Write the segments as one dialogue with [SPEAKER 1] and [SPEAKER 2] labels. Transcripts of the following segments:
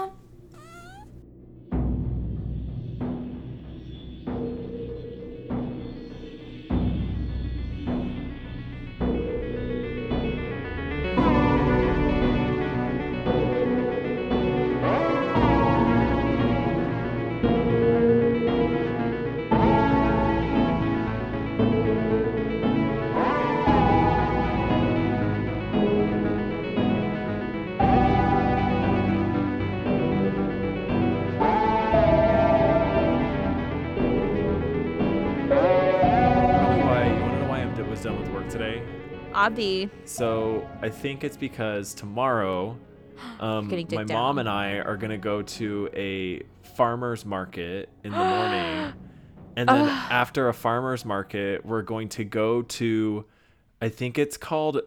[SPEAKER 1] on. Abby.
[SPEAKER 2] So I think it's because tomorrow, um, my
[SPEAKER 1] dicked
[SPEAKER 2] mom and I are gonna go to a farmers market in the morning, and then after a farmers market, we're going to go to, I think it's called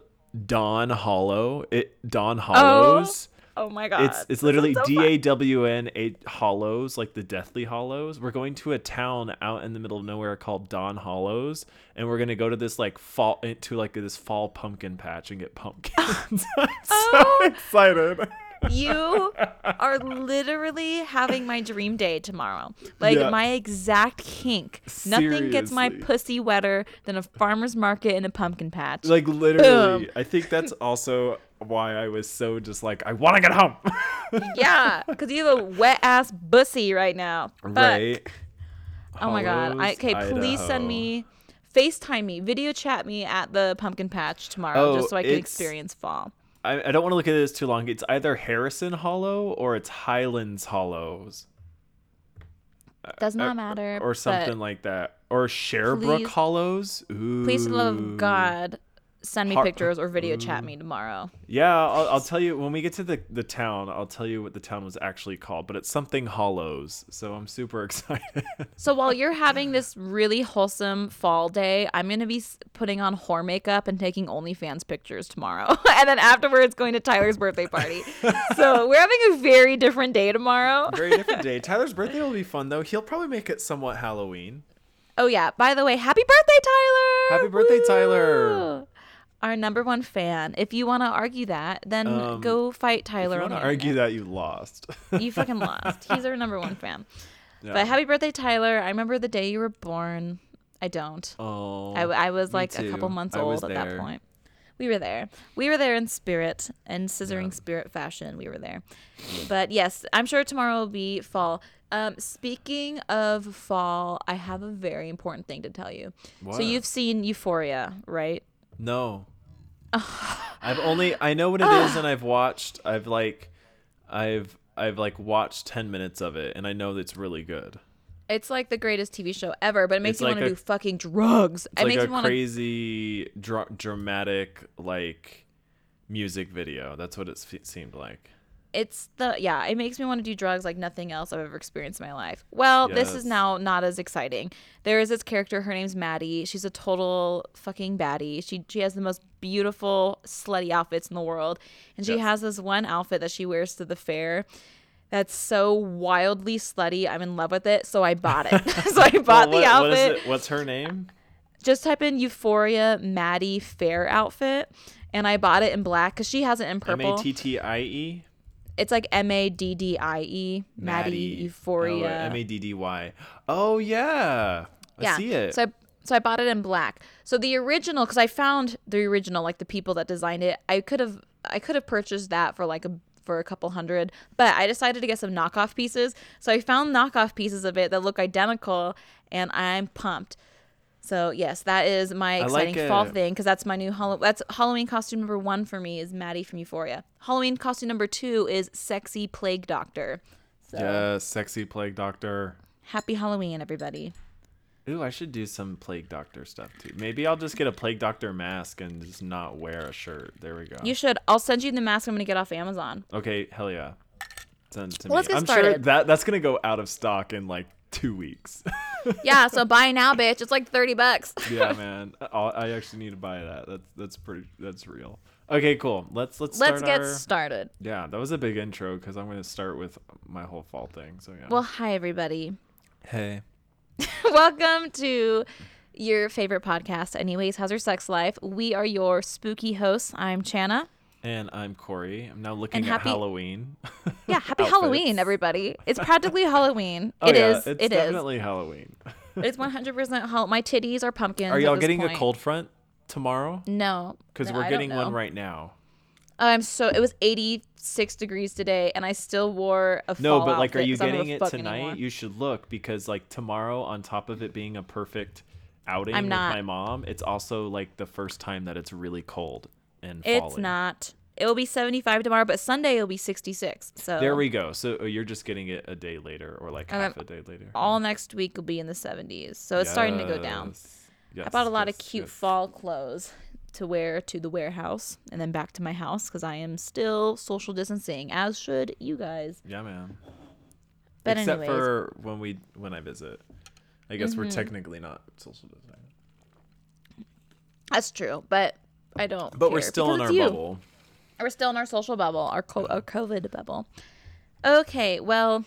[SPEAKER 2] Dawn Hollow. It Dawn Hollows.
[SPEAKER 1] Oh my god.
[SPEAKER 2] It's it's literally D. A W N A Hollows, like the Deathly Hallows. We're going to a town out in the middle of nowhere called Dawn Hollows, and we're gonna go to this like fall into like this fall pumpkin patch and get pumpkins. I'm
[SPEAKER 1] Oh.
[SPEAKER 2] so excited.
[SPEAKER 1] You are literally having my dream day tomorrow. Like
[SPEAKER 2] Yeah.
[SPEAKER 1] my exact kink. Nothing gets my pussy wetter than a farmer's market and a pumpkin patch.
[SPEAKER 2] Like literally,
[SPEAKER 1] Boom.
[SPEAKER 2] I think that's also why I was so just like I want to get home.
[SPEAKER 1] yeah, because you have a wet ass bussy right now. Fuck.
[SPEAKER 2] right.
[SPEAKER 1] Oh my god. I, okay, please send me FaceTime me, video chat me at the pumpkin patch tomorrow
[SPEAKER 2] Oh,
[SPEAKER 1] just so I can experience fall.
[SPEAKER 2] I, I don't want to look at this too long. It's either Harrison Hollow or it's Highlands Hollows.
[SPEAKER 1] Does not uh, matter.
[SPEAKER 2] or something like that. Or Sherbrooke
[SPEAKER 1] Please-
[SPEAKER 2] Hollows. Ooh.
[SPEAKER 1] Please, love God, send me
[SPEAKER 2] Har-
[SPEAKER 1] pictures or video chat mm. me tomorrow.
[SPEAKER 2] Yeah, I'll, I'll tell you when we get to the, the town. I'll tell you what the town was actually called, but it's something Hollows. So I'm super excited.
[SPEAKER 1] So while you're having this really wholesome fall day, I'm gonna be putting on whore makeup and taking OnlyFans pictures tomorrow, and then afterwards going to Tyler's birthday party. so we're having a very different day tomorrow.
[SPEAKER 2] Very different day. Tyler's birthday will be fun though. He'll probably make it somewhat Halloween.
[SPEAKER 1] Oh yeah. By the way, happy birthday, Tyler!
[SPEAKER 2] Happy birthday, Tyler!
[SPEAKER 1] Our number one fan. If you want to argue that, then
[SPEAKER 2] Um,
[SPEAKER 1] go fight
[SPEAKER 2] If
[SPEAKER 1] Tyler
[SPEAKER 2] you
[SPEAKER 1] on
[SPEAKER 2] want to argue that you lost.
[SPEAKER 1] You fucking lost. He's our number one fan.
[SPEAKER 2] Yeah.
[SPEAKER 1] But happy birthday, Tyler! I remember the day you were born. I don't.
[SPEAKER 2] oh,
[SPEAKER 1] I, I was like a couple months old at that point. We were there. We were there in spirit and scissoring spirit fashion. We were there. But yes, I'm sure tomorrow will be fall. Um, speaking of fall, I have a very important thing to tell you.
[SPEAKER 2] What?
[SPEAKER 1] So you've seen Euphoria, right?
[SPEAKER 2] No. I've only I know what it is and I've watched I've like I've I've like watched 10 minutes of it and I know it's really good.
[SPEAKER 1] It's like the greatest TV show ever, but it makes
[SPEAKER 2] It's
[SPEAKER 1] you
[SPEAKER 2] like
[SPEAKER 1] want to do fucking drugs.
[SPEAKER 2] It's
[SPEAKER 1] it
[SPEAKER 2] like
[SPEAKER 1] makes
[SPEAKER 2] a
[SPEAKER 1] me want
[SPEAKER 2] crazy dra- dramatic like music video. That's what it seemed like.
[SPEAKER 1] It's the yeah it makes me want to do drugs like nothing else i've ever experienced in my life. Well this is now not as exciting. There is this character her name's maddie. She's a total fucking baddie. She she has the most beautiful slutty outfits in the world. And she
[SPEAKER 2] Yes.
[SPEAKER 1] has this one outfit that she wears to the fair that's so wildly slutty. I'm in love with it so i bought it. So i bought
[SPEAKER 2] Well,
[SPEAKER 1] the
[SPEAKER 2] what- what is
[SPEAKER 1] outfit.
[SPEAKER 2] it? What's her name?
[SPEAKER 1] just type in euphoria maddie fair outfit and i bought it in black because she has it in
[SPEAKER 2] M
[SPEAKER 1] purple
[SPEAKER 2] A T T I E.
[SPEAKER 1] it's like M A D D I E, Maddie Euphoria.
[SPEAKER 2] M A D D Y. Oh yeah. I
[SPEAKER 1] yeah.
[SPEAKER 2] see it.
[SPEAKER 1] So I, so I bought it in black. So the original, because I found the original, like the people that designed it, I could have I could have purchased that for like a for a couple hundred, but I decided to get some knockoff pieces. So I found knockoff pieces of it that look identical, and I'm pumped. So yes, that is my
[SPEAKER 2] I like
[SPEAKER 1] exciting fall thing because that's my new Hall- that's Halloween costume number one for me is Maddie from Euphoria. Halloween costume number two is sexy plague doctor. So
[SPEAKER 2] yeah, sexy plague doctor.
[SPEAKER 1] happy Halloween, everybody.
[SPEAKER 2] Ooh, I should do some plague doctor stuff too. Maybe I'll just get a plague doctor mask and just not wear a shirt. There we go.
[SPEAKER 1] You should. I'll send you the mask I'm gonna get off Amazon.
[SPEAKER 2] Okay, hell yeah. Send it to
[SPEAKER 1] Well,
[SPEAKER 2] me.
[SPEAKER 1] let's get
[SPEAKER 2] I'm sure that that's gonna go out of stock in like two weeks.
[SPEAKER 1] Yeah, so buy now, bitch. It's like thirty bucks.
[SPEAKER 2] yeah, man. I'll, I actually need to buy that. That's that's pretty. That's real. Okay, cool. Let's let's
[SPEAKER 1] Let's get
[SPEAKER 2] our-
[SPEAKER 1] started.
[SPEAKER 2] Yeah, that was a big intro because I'm gonna start with my whole fall thing. So yeah.
[SPEAKER 1] Well, hi everybody.
[SPEAKER 2] hey.
[SPEAKER 1] Welcome to your favorite podcast. Anyways, how's your sex life? We are your spooky hosts. I'm Chana.
[SPEAKER 2] And I'm Corey. I'm now looking
[SPEAKER 1] And
[SPEAKER 2] at
[SPEAKER 1] happy-
[SPEAKER 2] Halloween.
[SPEAKER 1] Yeah, happy. Halloween, everybody. It's practically oh, Halloween.
[SPEAKER 2] Oh
[SPEAKER 1] It
[SPEAKER 2] yeah,
[SPEAKER 1] is.
[SPEAKER 2] It's
[SPEAKER 1] It is.
[SPEAKER 2] definitely Halloween.
[SPEAKER 1] It's 100% Halloween. My titties are pumpkins.
[SPEAKER 2] Are y'all getting a
[SPEAKER 1] point.
[SPEAKER 2] cold front tomorrow?
[SPEAKER 1] No.
[SPEAKER 2] Because
[SPEAKER 1] No,
[SPEAKER 2] we're
[SPEAKER 1] I
[SPEAKER 2] getting one right now.
[SPEAKER 1] I'm so. It was 86 degrees today, and I still wore a
[SPEAKER 2] No, but like, are you getting it tonight?
[SPEAKER 1] anymore.
[SPEAKER 2] You should look because like tomorrow, on top of it being a perfect outing
[SPEAKER 1] I'm
[SPEAKER 2] with
[SPEAKER 1] not.
[SPEAKER 2] my mom, it's also like the first time that it's really cold and
[SPEAKER 1] It's
[SPEAKER 2] falling.
[SPEAKER 1] not. It will be 75 tomorrow, but Sunday it'll be 66. So
[SPEAKER 2] There we go. So uh, you're just getting it a day later, or like half a day later.
[SPEAKER 1] all next week will be in the 70s. So it's starting to go down.
[SPEAKER 2] Yes,
[SPEAKER 1] I bought a lot of cute
[SPEAKER 2] yes.
[SPEAKER 1] fall clothes to wear to the warehouse and then back to my house because I am still social distancing, as should you guys.
[SPEAKER 2] Yeah, man.
[SPEAKER 1] But
[SPEAKER 2] Except
[SPEAKER 1] anyways, Mm-hmm.
[SPEAKER 2] for when we when I visit. I guess we're technically not social distancing.
[SPEAKER 1] that's true. But I don't.
[SPEAKER 2] But we're still in our
[SPEAKER 1] you.
[SPEAKER 2] bubble.
[SPEAKER 1] We're still in our social bubble, our, co- our COVID bubble. Okay, well,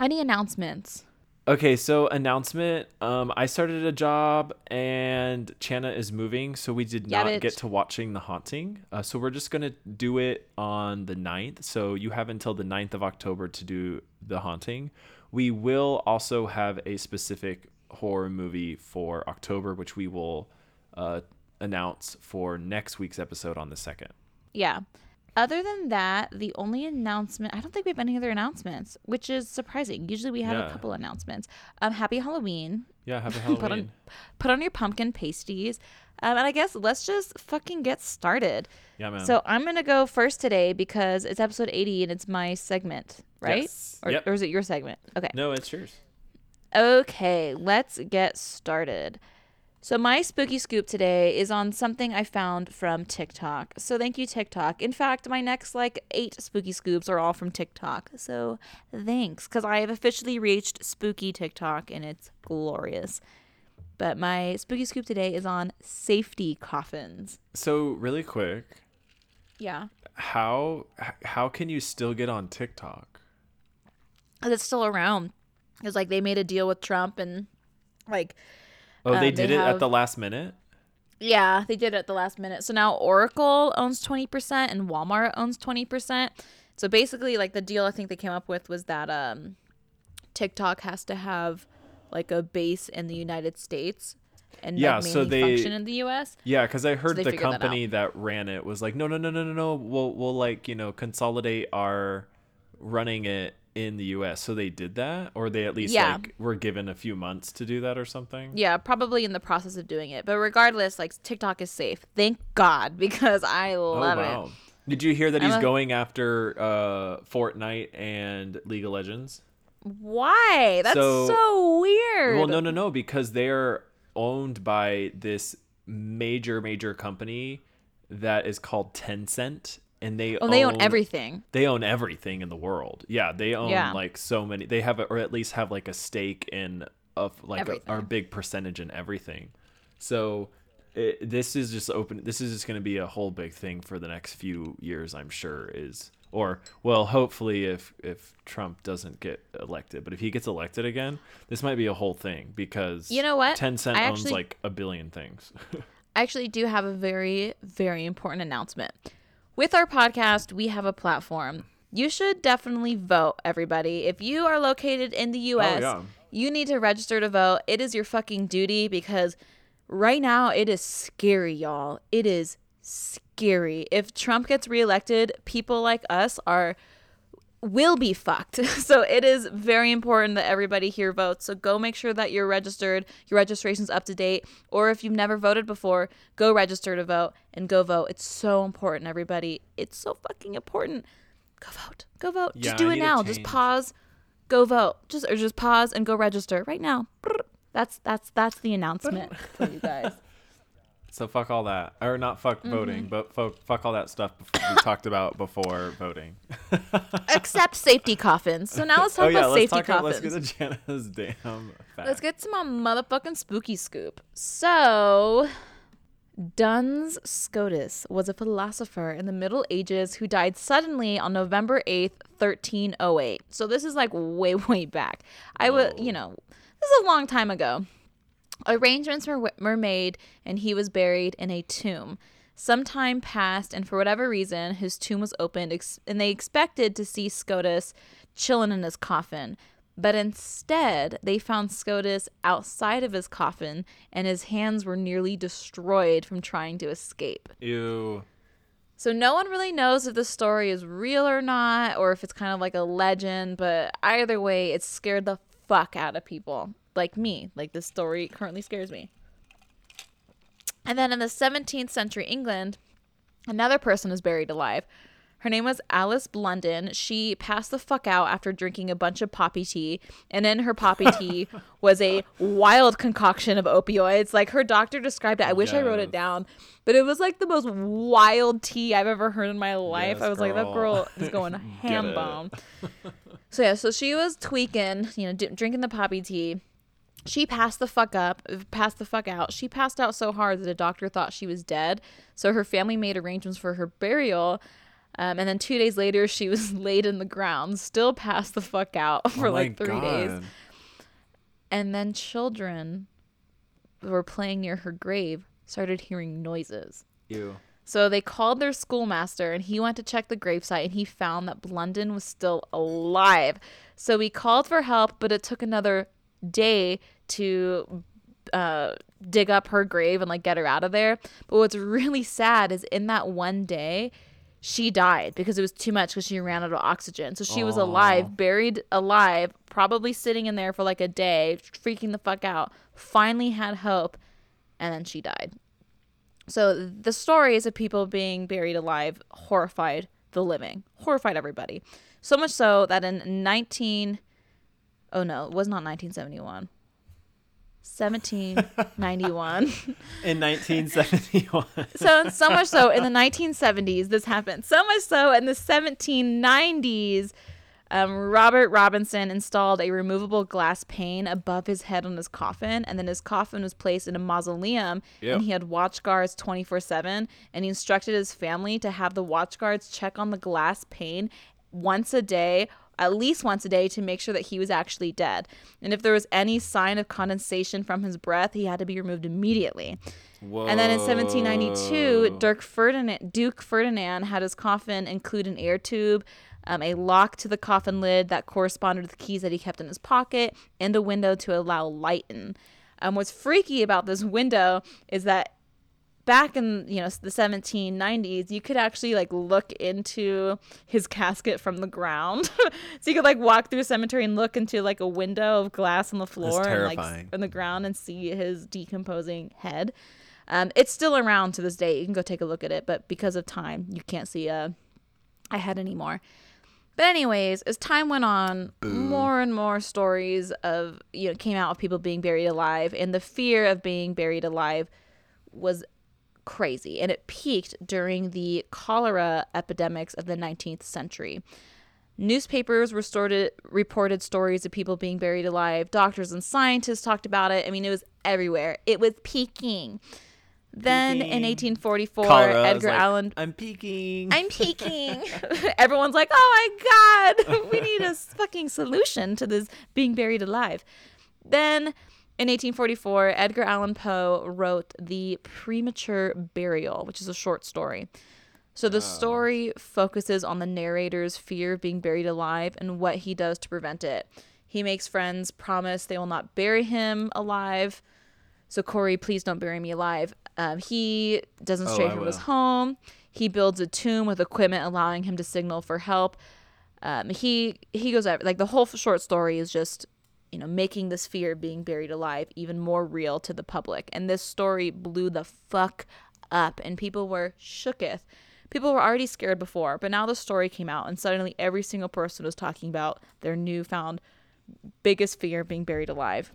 [SPEAKER 1] any announcements?
[SPEAKER 2] Okay, so announcement. Um, I started a job and Chana is moving, so we did
[SPEAKER 1] Yeah,
[SPEAKER 2] not
[SPEAKER 1] bitch.
[SPEAKER 2] get to watching The Haunting. Uh, so we're just gonna do it on the 9th. So you have until the 9th of October to do The Haunting. We will also have a specific horror movie for October, which we will uh, announce for next week's episode on the second.
[SPEAKER 1] Yeah. Other than that, the only announcement, I don't think we have any other announcements, which is surprising. Usually we have
[SPEAKER 2] Yeah.
[SPEAKER 1] a couple announcements. Um, happy Halloween.
[SPEAKER 2] Yeah, happy
[SPEAKER 1] Put
[SPEAKER 2] Halloween.
[SPEAKER 1] on, put on your pumpkin pasties. Um, and I guess let's just fucking get started.
[SPEAKER 2] yeah, man.
[SPEAKER 1] So I'm going to go first today because it's episode 80 and it's my segment, right?
[SPEAKER 2] Yes.
[SPEAKER 1] Or,
[SPEAKER 2] Yep.
[SPEAKER 1] or is it your segment? Okay.
[SPEAKER 2] no, it's yours.
[SPEAKER 1] Okay, let's get started. So, my spooky scoop today is on something I found from TikTok. So, thank you, TikTok. In fact, my next like eight spooky scoops are all from TikTok. So, thanks, because I have officially reached spooky TikTok and it's glorious. But my spooky scoop today is on safety coffins.
[SPEAKER 2] So really quick,
[SPEAKER 1] Yeah.
[SPEAKER 2] how how can you still get on TikTok?
[SPEAKER 1] Because it's still around. It's like they made a deal with Trump and like
[SPEAKER 2] Oh,
[SPEAKER 1] Uh,
[SPEAKER 2] they
[SPEAKER 1] they
[SPEAKER 2] did it at the last minute.
[SPEAKER 1] Yeah, they did it at the last minute. So now Oracle owns 20% and Walmart owns 20%. So basically like the deal I think they came up with was that um TikTok has to have like a base in the United States and
[SPEAKER 2] Yeah,
[SPEAKER 1] like,
[SPEAKER 2] so they-
[SPEAKER 1] function in the US.
[SPEAKER 2] Yeah, because I heard
[SPEAKER 1] they
[SPEAKER 2] the
[SPEAKER 1] figured that
[SPEAKER 2] company that, ran it was like, no, no, no, no, no, no. We'll we'll like you know consolidate our running it in the U.S. So they did that, or they at least
[SPEAKER 1] Yeah.
[SPEAKER 2] like were given a few months to do that or something.
[SPEAKER 1] Yeah, probably in the process of doing it. But regardless, like TikTok is safe. Thank God because I
[SPEAKER 2] Oh
[SPEAKER 1] love
[SPEAKER 2] wow!
[SPEAKER 1] it.
[SPEAKER 2] Did you hear that
[SPEAKER 1] I'm
[SPEAKER 2] he's
[SPEAKER 1] a-
[SPEAKER 2] going after uh, Fortnite and League of Legends?
[SPEAKER 1] Why? That's so,
[SPEAKER 2] So-
[SPEAKER 1] weird.
[SPEAKER 2] Well, no, no, no, because they're owned by this major, major company that is called Tencent, and they
[SPEAKER 1] Oh, they own everything.
[SPEAKER 2] They own everything in the world. Yeah, they own
[SPEAKER 1] Yeah.
[SPEAKER 2] like so many. They have, a, or at least have like a stake in of like a, our big percentage in everything. So it, this is just open. This is just going to be a whole big thing for the next few years. I'm sure is. Or well, hopefully, if if Trump doesn't get elected, but if he gets elected again, this might be a whole thing because
[SPEAKER 1] You know what?
[SPEAKER 2] Tencent owns
[SPEAKER 1] actually-
[SPEAKER 2] like a billion things.
[SPEAKER 1] I actually do have a very, very important announcement. With our podcast, we have a platform. You should definitely vote, everybody. If you are located in the oh, US,
[SPEAKER 2] yeah.
[SPEAKER 1] you need to register to vote. It is your fucking duty because right now it is scary, y'all. It is scary. If Trump gets reelected, people like us are will be fucked. So it is very important that everybody here votes. So go make sure that you're registered, your registration's up to date, or if you've never voted before, go register to vote and go vote. It's so important, everybody. It's so fucking important. Go vote. Go vote.
[SPEAKER 2] Yeah,
[SPEAKER 1] just do
[SPEAKER 2] I
[SPEAKER 1] it now. Just pause. Go vote. Just or just pause and go register right now. That's that's that's the announcement for you guys.
[SPEAKER 2] So fuck all that, or not fuck
[SPEAKER 1] Mm-hmm.
[SPEAKER 2] voting, but fuck, fuck all that stuff we talked about before voting.
[SPEAKER 1] Except safety coffins. So now let's talk
[SPEAKER 2] oh yeah,
[SPEAKER 1] about
[SPEAKER 2] let's
[SPEAKER 1] safety
[SPEAKER 2] talk about,
[SPEAKER 1] coffins.
[SPEAKER 2] let's get to Jana's damn fact.
[SPEAKER 1] Let's get to my motherfucking spooky scoop. So, Duns Scotus was a philosopher in the Middle Ages who died suddenly on November 8th, 1308. So, this is like way, way back. I would, you know, this is a long time ago. Arrangements were, were made and he was buried in a tomb. Some time passed, and for whatever reason, his tomb was opened, ex- and they expected to see Scotus chilling in his coffin. But instead, they found Scotus outside of his coffin, and his hands were nearly destroyed from trying to escape.
[SPEAKER 2] Ew.
[SPEAKER 1] So no one really knows if the story is real or not, or if it's kind of like a legend. But either way, it scared the fuck out of people, like me. Like this story currently scares me. And then in the 17th century England, another person is buried alive. Her name was Alice Blunden. She passed the fuck out after drinking a bunch of poppy tea, and in her poppy tea was a wild concoction of opioids. Like her doctor described it. I wish I wrote it down, but it was like the most wild tea I've ever heard in my life.
[SPEAKER 2] Yes,
[SPEAKER 1] I was like, that
[SPEAKER 2] girl.
[SPEAKER 1] girl is going ham bone. so yeah, so she was tweaking, you know, d- drinking the poppy tea. She passed the fuck up, passed the fuck out. She passed out so hard that a doctor thought she was dead. So her family made arrangements for her burial. Um, and then two days later, she was laid in the ground, still passed the fuck out for
[SPEAKER 2] Oh
[SPEAKER 1] like three days. And then children who were playing near her grave started hearing noises.
[SPEAKER 2] Ew.
[SPEAKER 1] So they called their schoolmaster and he went to check the gravesite and he found that Blunden was still alive. So he called for help, but it took another day to uh, dig up her grave and like get her out of there. But what's really sad is in that one day, she died because it was too much because she ran out of oxygen. So she was alive, buried alive, probably sitting in there for like a day, freaking the fuck out. Finally had hope, and then she died. So the stories of people being buried alive horrified the living, horrified everybody. So much so that in 19 oh no, it was not 1971. 1791.
[SPEAKER 2] In 1971.
[SPEAKER 1] so so much so in the 1970s this happened. So much so in the 1790s um, Robert Robinson installed a removable glass pane above his head on his coffin, and then his coffin was placed in a mausoleum,
[SPEAKER 2] Yep.
[SPEAKER 1] and he had watch guards 24 7. And he instructed his family to have the watch guards check on the glass pane once a day, at least once a day, to make sure that he was actually dead. And if there was any sign of condensation from his breath, he had to be removed immediately.
[SPEAKER 2] Whoa.
[SPEAKER 1] And then in 1792, Dirk Ferdinand, Duke Ferdinand had his coffin include an air tube, um, a lock to the coffin lid that corresponded with the keys that he kept in his pocket, and a window to allow light in. Um, what's freaky about this window is that back in you know the 1790s you could actually like look into his casket from the ground. So you could like walk through a cemetery and look into like a window of glass on the floor and like in the ground and see his decomposing head. Um, it's still around to this day. You can go take a look at it but because of time you can't see a, a head anymore. But anyways, as time went on, more and more stories of you know came out of people being buried alive, and the fear of being buried alive was crazy, and it peaked during the cholera epidemics of the 19th century. Newspapers restored, reported stories of people being buried alive. Doctors and scientists talked about it. I mean, it was everywhere. It was peaking. Then in 1844,
[SPEAKER 2] Cholera
[SPEAKER 1] Edgar
[SPEAKER 2] like,
[SPEAKER 1] Allan
[SPEAKER 2] I'm peaking.
[SPEAKER 1] I'm peaking. Everyone's like, oh my God, we need a fucking solution to this being buried alive. Then in 1844, Edgar Allan Poe wrote The Premature Burial, which is a short story. So the story focuses on the narrator's fear of being buried alive and what he does to prevent it. He makes friends promise they will not bury him alive. So Corey, please don't bury me alive. Um, he doesn't
[SPEAKER 2] Oh,
[SPEAKER 1] stray
[SPEAKER 2] I
[SPEAKER 1] from his home. He builds a tomb with equipment allowing him to signal for help. Um, he he goes out like the whole short story is just you know making this fear of being buried alive even more real to the public. And this story blew the fuck up, and people were shooketh. People were already scared before, but now the story came out, and suddenly every single person was talking about their newfound biggest fear of being buried alive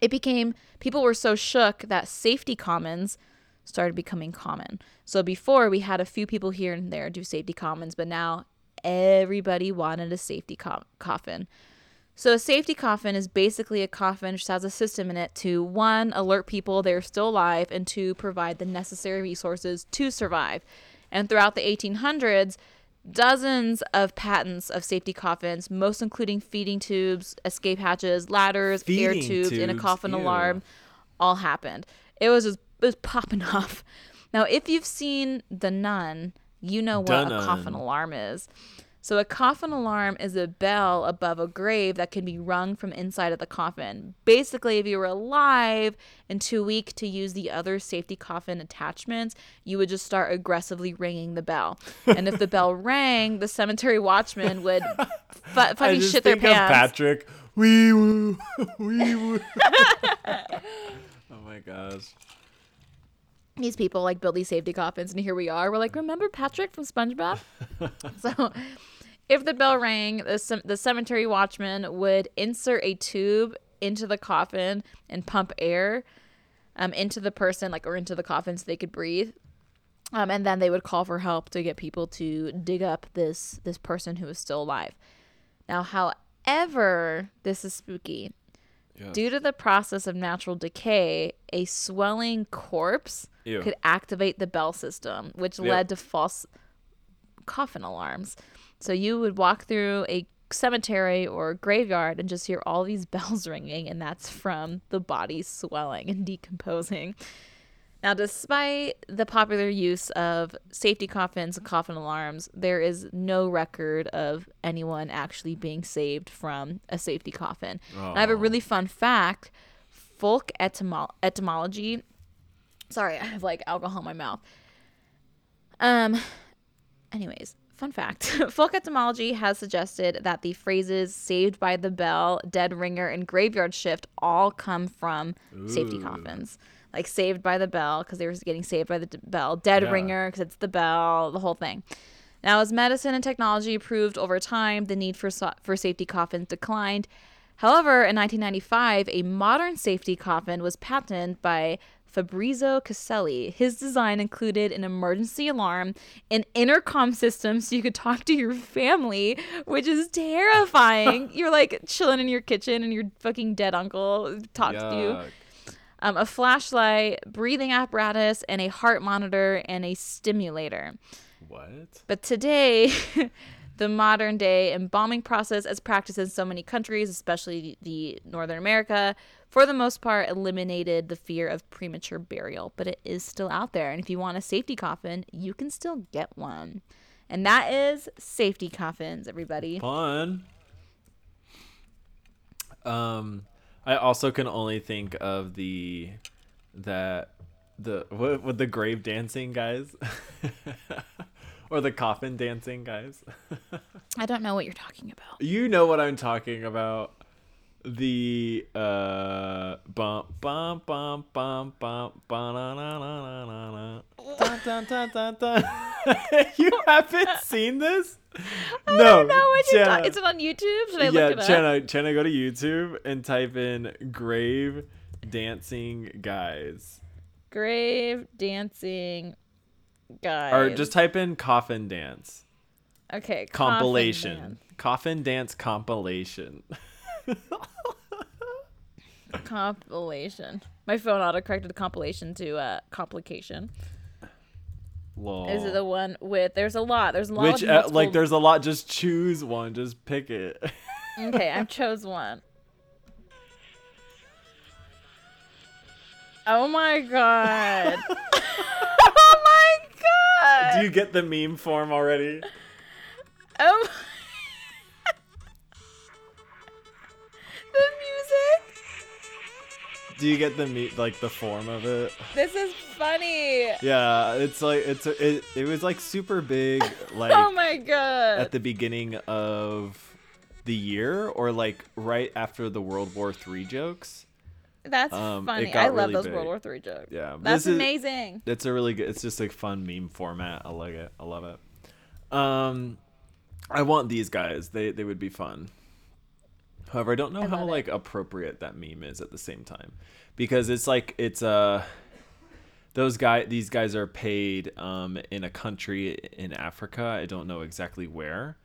[SPEAKER 1] it became people were so shook that safety coffins started becoming common. So before we had a few people here and there do safety coffins, but now everybody wanted a safety co- coffin. So a safety coffin is basically a coffin which has a system in it to one alert people they're still alive and two provide the necessary resources to survive. And throughout the 1800s, dozens of patents of safety coffins, most including feeding tubes, escape hatches, ladders, air
[SPEAKER 2] Feeding
[SPEAKER 1] tubes, and a coffin
[SPEAKER 2] ew.
[SPEAKER 1] alarm, all happened. It was just it was popping off. Now, if you've seen The Nun, you know what
[SPEAKER 2] Dun-nun.
[SPEAKER 1] a coffin alarm is. So, a coffin alarm is a bell above a grave that can be rung from inside of the coffin. Basically, if you were alive and too weak to use the other safety coffin attachments, you would just start aggressively ringing the bell. And if the bell rang, the cemetery watchman would fucking shit their pants.
[SPEAKER 2] Patrick. Wee woo, wee woo. oh my gosh.
[SPEAKER 1] these people like build these safety coffins and here we are we're like remember patrick from spongebob so if the bell rang the, the cemetery watchman would insert a tube into the coffin and pump air um, into the person like or into the coffin so they could breathe um, and then they would call for help to get people to dig up this this person who is still alive now however this is spooky
[SPEAKER 2] Yes.
[SPEAKER 1] Due to the process of natural decay, a swelling corpse
[SPEAKER 2] Ew.
[SPEAKER 1] could activate the bell system, which
[SPEAKER 2] Yep.
[SPEAKER 1] led to false coffin alarms. So you would walk through a cemetery or graveyard and just hear all these bells ringing, and that's from the body swelling and decomposing. Now, despite the popular use of safety coffins and coffin alarms, there is no record of anyone actually being saved from a safety coffin. And I have a
[SPEAKER 2] Oh.
[SPEAKER 1] really fun fact folk etymo- etymology. Sorry, I have like alcohol in my mouth. Um, anyways, fun fact folk etymology has suggested that the phrases saved by the bell, dead ringer, and graveyard shift all come from safety coffins. Like saved by the bell because they were getting saved by the d- bell, dead
[SPEAKER 2] Yeah.
[SPEAKER 1] ringer because it's the bell, the whole thing. Now, as medicine and technology improved over time, the need for so- for safety coffins declined. However, in 1995, a modern safety coffin was patented by Fabrizio Caselli. His design included an emergency alarm, an intercom system so you could talk to your family, which is terrifying. You're like chilling in your kitchen and your fucking dead uncle talks to you um, a flashlight, breathing apparatus, and a heart monitor and a stimulator.
[SPEAKER 2] What?
[SPEAKER 1] But today, the modern day embalming process, as practiced in so many countries, especially the Northern America, for the most part, eliminated the fear of premature burial. But it is still out there, and if you want a safety coffin, you can still get one. And that is safety coffins, everybody.
[SPEAKER 2] Fun. Um, I also can only think of the that the what with the grave dancing guys, or the coffin dancing guys.
[SPEAKER 1] I don't know what you're talking about.
[SPEAKER 2] You know what I'm talking about. The uh bump bump bump bump bump ba na na na na na dun dun dun dun dun. you haven't seen this?
[SPEAKER 1] I
[SPEAKER 2] no,
[SPEAKER 1] don't know what
[SPEAKER 2] Jenna.
[SPEAKER 1] talking. Is it on YouTube? Should I
[SPEAKER 2] yeah,
[SPEAKER 1] look it up?
[SPEAKER 2] Jenna, Jenna, go to YouTube and type in grave dancing guys,
[SPEAKER 1] Grave dancing guys.
[SPEAKER 2] or just type in coffin dance
[SPEAKER 1] okay coffin
[SPEAKER 2] compilation.
[SPEAKER 1] band.
[SPEAKER 2] Coffin dance compilation.
[SPEAKER 1] compilation. My phone autocorrected compilation to uh complication.
[SPEAKER 2] Lol.
[SPEAKER 1] Is it the one with? There's a lot. There's a lot.
[SPEAKER 2] Which
[SPEAKER 1] of
[SPEAKER 2] uh, like there's a lot. Just choose one. Just pick it.
[SPEAKER 1] Okay, I chose one. Oh my god. oh my god.
[SPEAKER 2] Do you get the meme form already?
[SPEAKER 1] Oh. the
[SPEAKER 2] Do you get the meat like the form of it?
[SPEAKER 1] This is funny.
[SPEAKER 2] Yeah, it's like it's it. It was like super big, like
[SPEAKER 1] oh my god.
[SPEAKER 2] at the beginning of the year, or like right after the World War Three jokes.
[SPEAKER 1] That's
[SPEAKER 2] um,
[SPEAKER 1] funny. I love
[SPEAKER 2] really
[SPEAKER 1] those
[SPEAKER 2] big.
[SPEAKER 1] World War Three jokes.
[SPEAKER 2] Yeah,
[SPEAKER 1] That's
[SPEAKER 2] this is-
[SPEAKER 1] amazing.
[SPEAKER 2] It's a really good. It's just a fun meme format. I like it. I love it. Um, I want these guys. They they would be fun. However, I don't know
[SPEAKER 1] I
[SPEAKER 2] how
[SPEAKER 1] love it.
[SPEAKER 2] like appropriate that meme is at the same time, because it's like it's uh those guy these guys are paid um in a country in Africa. I don't know exactly where.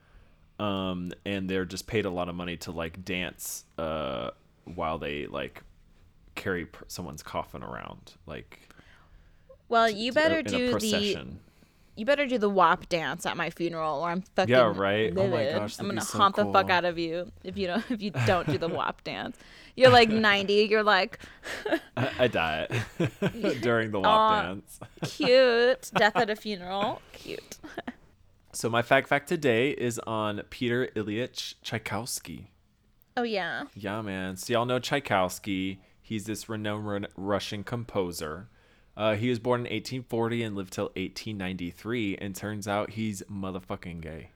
[SPEAKER 2] Um, and they're just paid a lot of money to like dance uh while they like carry pr- someone's coffin around like
[SPEAKER 1] Well, you better
[SPEAKER 2] in a
[SPEAKER 1] do the
[SPEAKER 2] procession.
[SPEAKER 1] You better do the WAP dance at my funeral, or I'm fucking
[SPEAKER 2] Yeah, right? Oh my gosh,
[SPEAKER 1] I'm gonna
[SPEAKER 2] so
[SPEAKER 1] haunt the fuck out of you if you don't if you don't do the WAP dance. You're like 90. You're like
[SPEAKER 2] I, I die during the WAP dance.
[SPEAKER 1] cute. Death at a funeral. Cute.
[SPEAKER 2] So my fact fact today is on Peter Ilyich Tchaikovsky.
[SPEAKER 1] Oh yeah.
[SPEAKER 2] Yeah, man. So y'all know Tchaikovsky. He's this renowned Russian composer. Uh, he was born in 1840 and lived till 1893. And turns out he's motherfucking gay.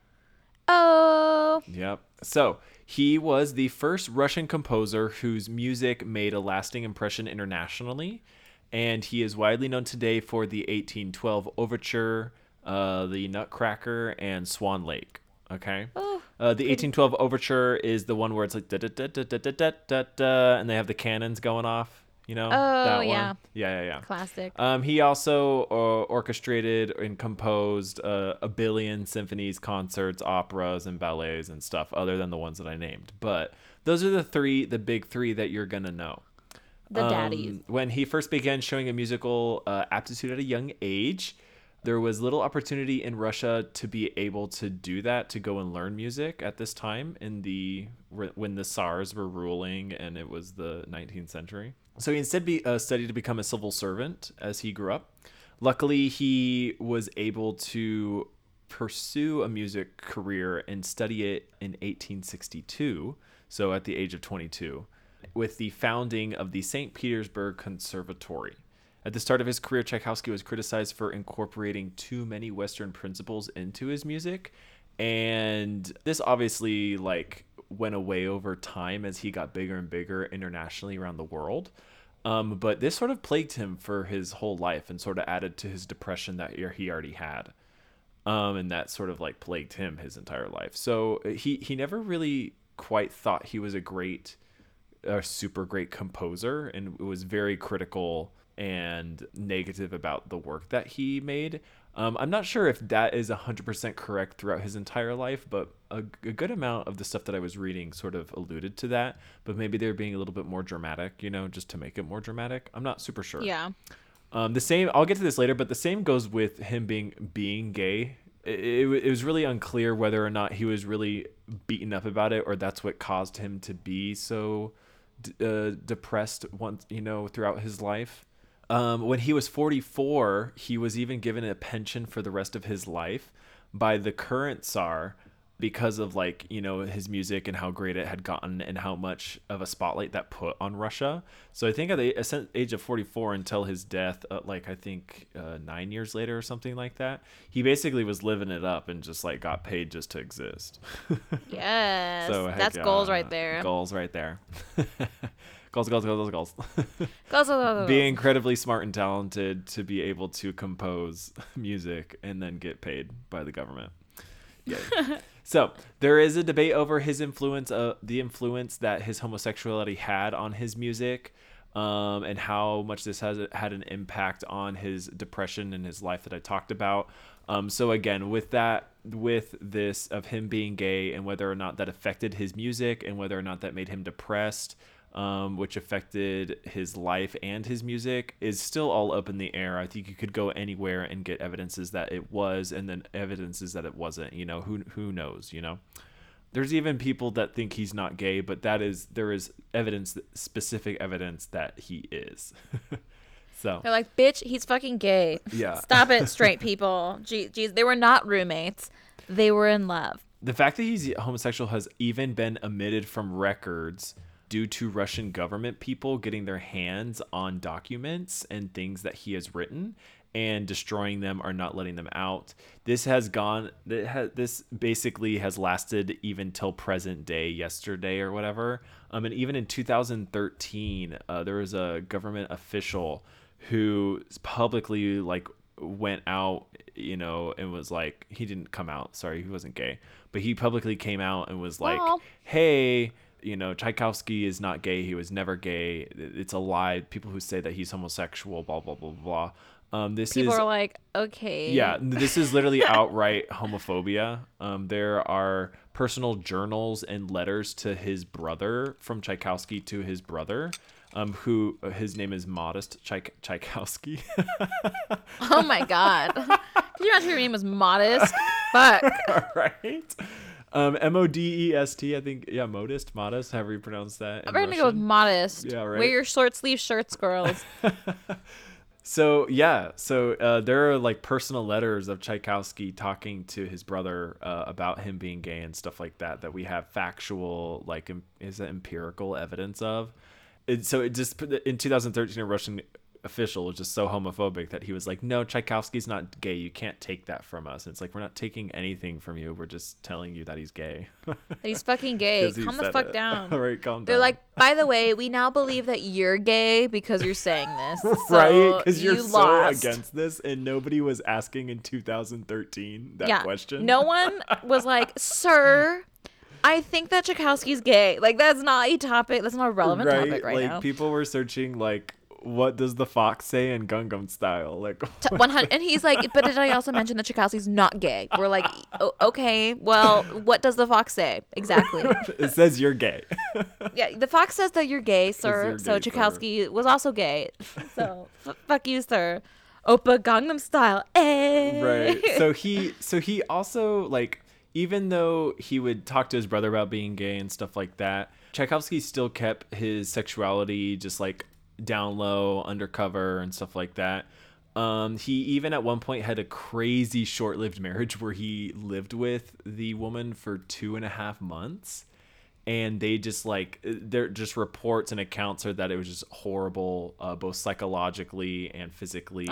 [SPEAKER 1] Oh.
[SPEAKER 2] Yep. So he was the first Russian composer whose music made a lasting impression internationally, and he is widely known today for the 1812 Overture, uh, the Nutcracker, and Swan Lake. Okay.
[SPEAKER 1] Oh.
[SPEAKER 2] Uh, the 1812 Overture is the one where it's like da da da da da da da da da, and they have the cannons going off. You know
[SPEAKER 1] Oh,
[SPEAKER 2] that
[SPEAKER 1] yeah.
[SPEAKER 2] one. Yeah, yeah, yeah.
[SPEAKER 1] Classic.
[SPEAKER 2] Um, he also uh, orchestrated and composed uh, a billion symphonies, concerts, operas, and ballets and stuff, other than the ones that I named. But those are the three, the big three that you're gonna know.
[SPEAKER 1] the
[SPEAKER 2] Um,
[SPEAKER 1] daddies.
[SPEAKER 2] When he first began showing a musical uh, aptitude at a young age, there was little opportunity in Russia to be able to do that, to go and learn music at this time in the when the Tsars were ruling and it was the 19th century. So he instead be, uh, studied to become a civil servant as he grew up. Luckily, he was able to pursue a music career and study it in 1862, so at the age of 22, with the founding of the St. Petersburg Conservatory. At the start of his career, Tchaikovsky was criticized for incorporating too many Western principles into his music, and this obviously like went away over time as he got bigger and bigger internationally around the world. Um, but this sort of plagued him for his whole life and sort of added to his depression that he already had. Um, and that sort of like plagued him his entire life. So uh, he he never really quite thought he was a great, a super great composer, and was very critical and negative about the work that he made. Um, I'm not sure if that is 100% correct throughout his entire life, but a, a good amount of the stuff that I was reading sort of alluded to that. But maybe they're being a little bit more dramatic, you know, just to make it more dramatic. I'm not super sure.
[SPEAKER 1] Yeah.
[SPEAKER 2] Um, the same. I'll get to this later, but the same goes with him being being gay. It, it, it was really unclear whether or not he was really beaten up about it, or that's what caused him to be so d- uh, depressed once you know throughout his life. Um, when he was 44, he was even given a pension for the rest of his life by the current Tsar because of like you know his music and how great it had gotten and how much of a spotlight that put on Russia. So I think at the age of 44 until his death, uh, like I think uh, nine years later or something like that, he basically was living it up and just like got paid just to exist.
[SPEAKER 1] Yes.
[SPEAKER 2] so
[SPEAKER 1] That's goals right there.
[SPEAKER 2] Goals right there. goals, goals, goals, goals.
[SPEAKER 1] Goals, goals.
[SPEAKER 2] Being incredibly smart and talented to be able to compose music and then get paid by the government. So there is a debate over his influence, uh, the influence that his homosexuality had on his music, um, and how much this has had an impact on his depression and his life that I talked about. Um, so again, with that, with this of him being gay and whether or not that affected his music and whether or not that made him depressed, um, which affected his life and his music, is still all up in the air. I think you could go anywhere and get evidences that it was, and then evidences that it wasn't. You know, who who knows? You know, there's even people that think he's not gay, but that is there is evidence, specific evidence that he is. so
[SPEAKER 1] They're like, bitch, he's fucking gay.
[SPEAKER 2] Yeah.
[SPEAKER 1] Stop it, straight people. Gee, geez, they were not roommates. They were in love.
[SPEAKER 2] the fact that he's homosexual has even been omitted from records due to Russian government people getting their hands on documents and things that he has written and destroying them or not letting them out. This has gone this basically has lasted even till present day yesterday or whatever. Um and even in 2013 uh, there was a government official who publicly like went out you know and was like he didn't come out sorry he wasn't gay but he publicly came out and was like hey you know tchaikovsky is not gay he was never gay it's a lie people who say that he's homosexual blah blah blah blah Um, this
[SPEAKER 1] People
[SPEAKER 2] is
[SPEAKER 1] are like, okay.
[SPEAKER 2] yeah, this is literally outright homophobia. Um, there are personal journals and letters to his brother from Tchaikovsky to his brother, um, who his name is Modest Tchaik- Tchaikovsky.
[SPEAKER 1] Oh my god. Could you imagine your name was Modest? Fuck.
[SPEAKER 2] right? Um, M O D E S T. I think yeah, modest, modest. However you pronounce that.
[SPEAKER 1] We're gonna go with modest.
[SPEAKER 2] Yeah, right.
[SPEAKER 1] Wear your short sleeve shirts, girls.
[SPEAKER 2] So yeah, so uh, there are like personal letters of Tchaikovsky talking to his brother uh, about him being gay and stuff like that that we have factual like is it empirical evidence of. It, so it just in 2013 a Russian official was just so homophobic that he was like, "No, Tchaikovsky's not gay. You can't take that from us." And it's like we're not taking anything from you. We're just telling you that he's gay.
[SPEAKER 1] That He's fucking gay. Calm the fuck
[SPEAKER 2] it.
[SPEAKER 1] down.
[SPEAKER 2] Right, calm.
[SPEAKER 1] They're like, by the way, we now believe that you're gay because you're saying this.
[SPEAKER 2] right because you're
[SPEAKER 1] you
[SPEAKER 2] so
[SPEAKER 1] lost.
[SPEAKER 2] against this and nobody was asking in 2013 that
[SPEAKER 1] yeah.
[SPEAKER 2] question
[SPEAKER 1] No one was like, sir, I think that Tchaikovsky's gay. Like that's not a topic. That's not a relevant topic right
[SPEAKER 2] like
[SPEAKER 1] now.
[SPEAKER 2] people were searching like what does the fox say in Gangnam style? Like
[SPEAKER 1] 100 and he's like but did i also mention that tchaikovsky's not gay? We're like "O- okay well what does the fox say? Exactly.
[SPEAKER 2] It says you're gay.
[SPEAKER 1] Yeah the fox says that you're gay sir.
[SPEAKER 2] you're
[SPEAKER 1] so
[SPEAKER 2] gay, sir.
[SPEAKER 1] was also gay. So f- fuck you sir. Oppa Gangnam Style. Eh.
[SPEAKER 2] right. So he so he also like even though he would talk to his brother about being gay and stuff like that tchaikovsky still kept his sexuality just like down low undercover and stuff like that. Um, he even at one point had a crazy short-lived marriage where he lived with the woman for two and a half months. And they just like they're just reports and accounts are that it was just horrible uh, both psychologically and physically.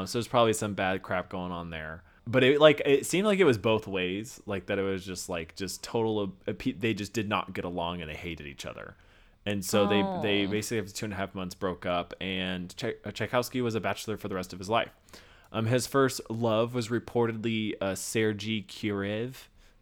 [SPEAKER 2] Um, so there's probably some bad crap going on there. But it like it seemed like it was both ways like that it was just like just total uh, they just did not get along and they hated each other and so they they
[SPEAKER 1] Oh.
[SPEAKER 2] basically after two and a half months broke up and Tchai- uh, tchaikovsky was a bachelor for the rest of his life um, his first love was reportedly uh, sergei kireyev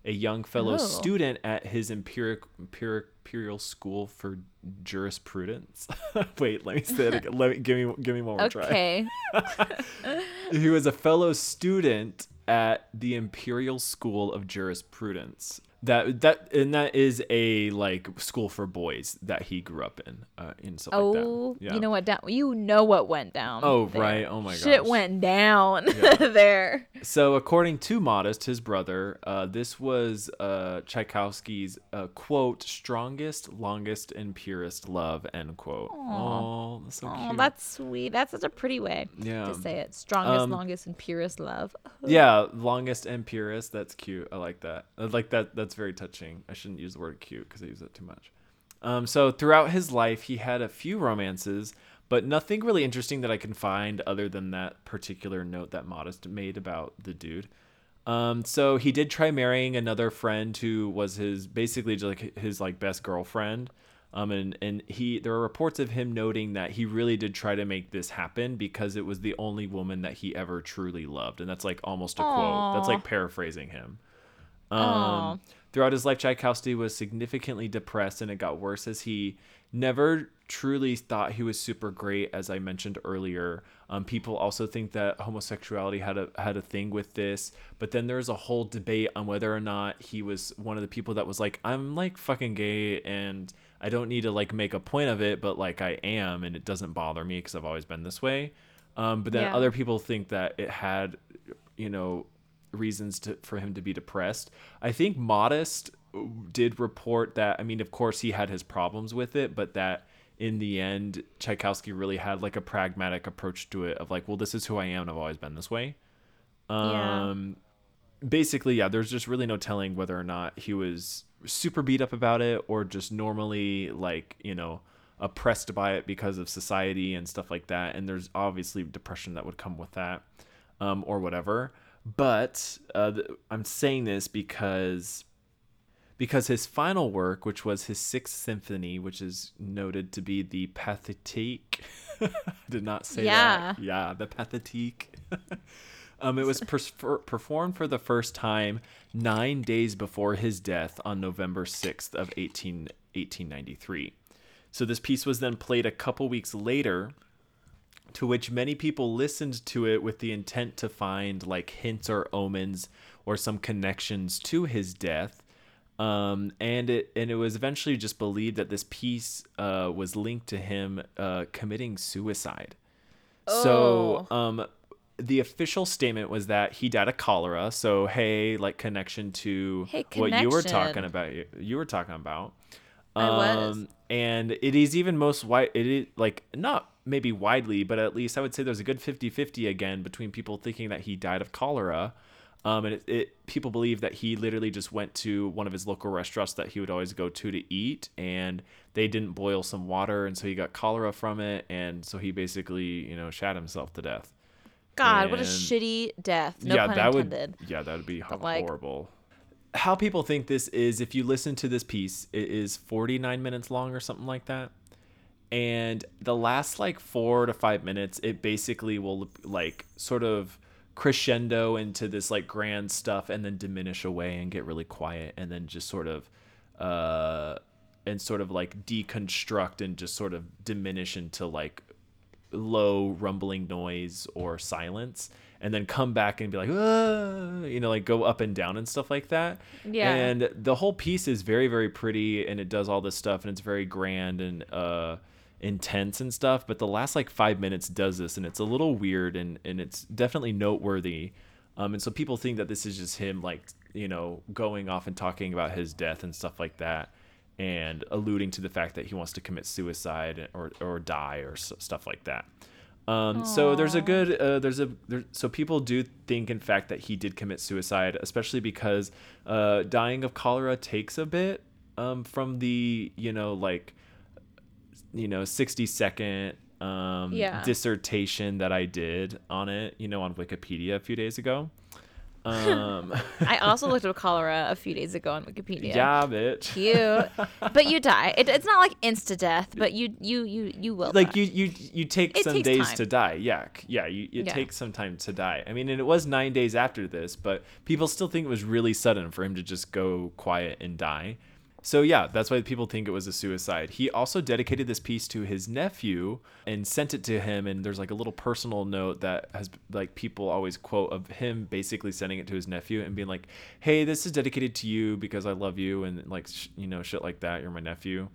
[SPEAKER 2] a young fellow
[SPEAKER 1] Oh.
[SPEAKER 2] student at his empiric, empiric imperial school for jurisprudence wait let me say it again let me give me give me one more try
[SPEAKER 1] Okay.
[SPEAKER 2] he was a fellow student at the Imperial School of Jurisprudence. That that and that is a like school for boys that he grew up in, uh, in stuff like
[SPEAKER 1] Oh,
[SPEAKER 2] that. Yeah.
[SPEAKER 1] you know what down? You know what went down.
[SPEAKER 2] Oh,
[SPEAKER 1] there.
[SPEAKER 2] right. Oh, my god.
[SPEAKER 1] Shit
[SPEAKER 2] gosh.
[SPEAKER 1] went down there.
[SPEAKER 2] So, according to Modest, his brother, uh, this was uh, Tchaikovsky's uh, quote strongest, longest, and purest love end quote. Oh, that's so
[SPEAKER 1] Oh,
[SPEAKER 2] cute.
[SPEAKER 1] that's sweet. That's such a pretty way
[SPEAKER 2] Yeah.
[SPEAKER 1] to say it. Strongest,
[SPEAKER 2] Um,
[SPEAKER 1] longest, and purest love.
[SPEAKER 2] yeah, longest and purest. That's cute. I like that. I like that. That's very touching. I shouldn't use the word cute because I use that too much. Um, so throughout his life, he had a few romances, but nothing really interesting that I can find other than that particular note that Modest made about the dude. Um, so he did try marrying another friend who was his basically just like his like best girlfriend. Um, and, and he there are reports of him noting that he really did try to make this happen because it was the only woman that he ever truly loved. And that's like almost a quote. That's like paraphrasing him. Um, throughout his life, Tchaikovsky was significantly depressed, and it got worse as he never truly thought he was super great. As I mentioned earlier, um, people also think that homosexuality had a had a thing with this, but then there's a whole debate on whether or not he was one of the people that was like, "I'm like fucking gay," and I don't need to like make a point of it, but like I am, and it doesn't bother me because I've always been this way. Um, but then
[SPEAKER 1] Yeah.
[SPEAKER 2] other people think that it had, you know, reasons to for him to be depressed. I think Modest did report that. I mean, of course, he had his problems with it, but that in the end, Tchaikovsky really had like a pragmatic approach to it of like, well, this is who I am. and I've always been this way.
[SPEAKER 1] Yeah.
[SPEAKER 2] Um, basically, yeah. There's just really no telling whether or not he was super beat up about it or just normally like you know oppressed by it because of society and stuff like that. And there's obviously depression that would come with that, um, or whatever. But uh, th- I'm saying this because because his final work, which was his sixth symphony, which is noted to be the Pathétique, did not say that. Yeah, the Pathétique. um, it was for- performed for the first time nine days before his death on November 6th of 18, 1893. So this piece was then played a couple weeks later to which many people listened to it with the intent to find like hints or omens or some connections to his death. Um, and it and it was eventually just believed that this piece uh, was linked to him uh, committing suicide. Oh. So, um, the official statement was that he died of cholera. So, hey, like connection to
[SPEAKER 1] Hey,
[SPEAKER 2] what you were talking about. You were talking about.
[SPEAKER 1] I was.
[SPEAKER 2] Um, and it is even most white. It is like not maybe widely, but at least I would say there's a good 50-50 again between people thinking that he died of cholera. Um, and it, it people believe that he literally just went to one of his local restaurants that he would always go to to eat, and they didn't boil some water, and so he got cholera from it, and so he basically you know shot himself to death.
[SPEAKER 1] God, what a shitty death. No
[SPEAKER 2] yeah, that
[SPEAKER 1] intended.
[SPEAKER 2] would yeah that would be ho-
[SPEAKER 1] like-
[SPEAKER 2] horrible. How people think this is if you listen to this piece, it is 49 minutes long or something like that. And the last like 4 to 5 minutes, it basically will like sort of crescendo into this like grand stuff and then diminish away and get really quiet and then just sort of uh and sort of like deconstruct and just sort of diminish into like low rumbling noise or silence and then come back and be like "Ah," you know like go up and down and stuff like that
[SPEAKER 1] Yeah.
[SPEAKER 2] and the whole piece is very very pretty and it does all this stuff and it's very grand and uh intense and stuff but the last like five minutes does this and it's a little weird and and it's definitely noteworthy um and so people think that this is just him like you know going off and talking about his death and stuff like that and alluding to the fact that he wants to commit suicide or or die or s- stuff like that. Um, so there's a good uh, there's a there, so people do think in fact that he did commit suicide, especially because uh, dying of cholera takes a bit um, from the you know like you know 60 second um,
[SPEAKER 1] Yeah.
[SPEAKER 2] dissertation that I did on it you know on Wikipedia a few days ago. Um,
[SPEAKER 1] I also looked up cholera a few days ago on Wikipedia.
[SPEAKER 2] yeah, bitch.
[SPEAKER 1] Cute. but you die. It, it's not like insta death, but you you you you will.
[SPEAKER 2] like
[SPEAKER 1] die.
[SPEAKER 2] you you you take
[SPEAKER 1] It
[SPEAKER 2] some days
[SPEAKER 1] time.
[SPEAKER 2] to die yeah yeah you, it
[SPEAKER 1] Yeah.
[SPEAKER 2] takes some time to die i mean and it was nine days after this but people still think it was really sudden for him to just go quiet and die so yeah that's why people think it was a suicide. He also dedicated this piece to his nephew and sent it to him and there's like a little personal note that has like people always quote of him basically sending it to his nephew and being like hey this is dedicated to you because i love you and like sh- you know shit like that you're my nephew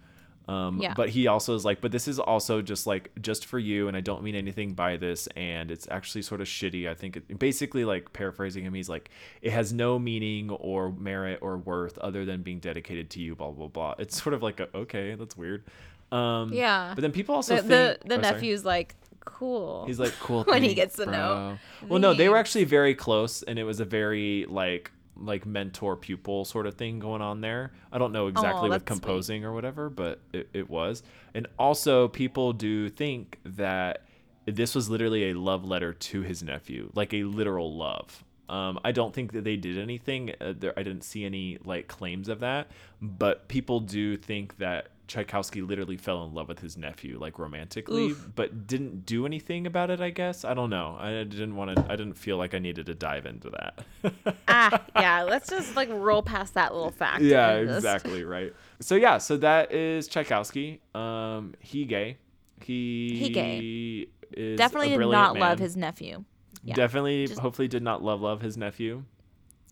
[SPEAKER 2] um,
[SPEAKER 1] Yeah.
[SPEAKER 2] but he also is like, but this is also just like just for you, and I don't mean anything by this, and it's actually sort of shitty. I think it, basically like paraphrasing him, he's like, it has no meaning or merit or worth other than being dedicated to you. Blah blah blah. It's sort of like a, okay, that's weird. Um,
[SPEAKER 1] Yeah.
[SPEAKER 2] But then people also
[SPEAKER 1] the
[SPEAKER 2] think
[SPEAKER 1] the, the
[SPEAKER 2] oh, sorry.
[SPEAKER 1] nephew's like cool.
[SPEAKER 2] He's like cool
[SPEAKER 1] When he gets the
[SPEAKER 2] bro."
[SPEAKER 1] note.
[SPEAKER 2] Well, no, they were actually very close, and it was a very like like mentor pupil sort of thing going on there. I don't know exactly with
[SPEAKER 1] that's sweet.
[SPEAKER 2] composing or whatever, but it, it was. And also, people do think that this was literally a love letter to his nephew, like a literal love. Um, I don't think that they did anything. Uh, there, I didn't see any like claims of that, but people do think that Tchaikovsky literally fell in love with his nephew, like romantically,
[SPEAKER 1] Oof.
[SPEAKER 2] but didn't do anything about it. I guess I don't know. I didn't want to. I didn't feel like I needed to dive into that.
[SPEAKER 1] ah, yeah. Let's just like roll past that little fact.
[SPEAKER 2] yeah, exactly right. So yeah, so that is Tchaikovsky. Um, he gay. He
[SPEAKER 1] He gay.
[SPEAKER 2] is
[SPEAKER 1] Definitely did not love his nephew. Yeah.
[SPEAKER 2] Definitely,
[SPEAKER 1] Just-
[SPEAKER 2] hopefully, did not love love his nephew.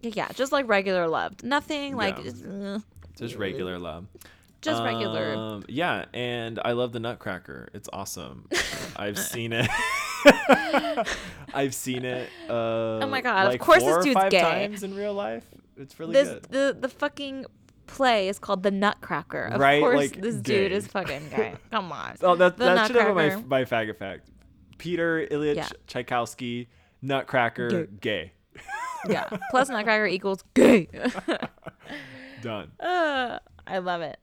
[SPEAKER 1] Yeah, just like regular love. Nothing like
[SPEAKER 2] Yeah.
[SPEAKER 1] Just
[SPEAKER 2] regular love.
[SPEAKER 1] Just regular.
[SPEAKER 2] Um, yeah, and I love the Nutcracker. It's awesome. I've seen it. I've seen it. Uh, oh
[SPEAKER 1] my God, of course this dude's
[SPEAKER 2] five
[SPEAKER 1] gay.
[SPEAKER 2] times in real life. It's really
[SPEAKER 1] this
[SPEAKER 2] good.
[SPEAKER 1] the the fucking play is called The Nutcracker. Of
[SPEAKER 2] Right,
[SPEAKER 1] course,
[SPEAKER 2] like,
[SPEAKER 1] this
[SPEAKER 2] gay.
[SPEAKER 1] dude is fucking gay. Come on.
[SPEAKER 2] Oh, that,
[SPEAKER 1] The
[SPEAKER 2] that should have been my, my fag effect. Peter Ilyich
[SPEAKER 1] Yeah.
[SPEAKER 2] Tchaikovsky, Nutcracker, gay.
[SPEAKER 1] yeah. Plus Nutcracker equals gay.
[SPEAKER 2] Done.
[SPEAKER 1] Uh, I love it.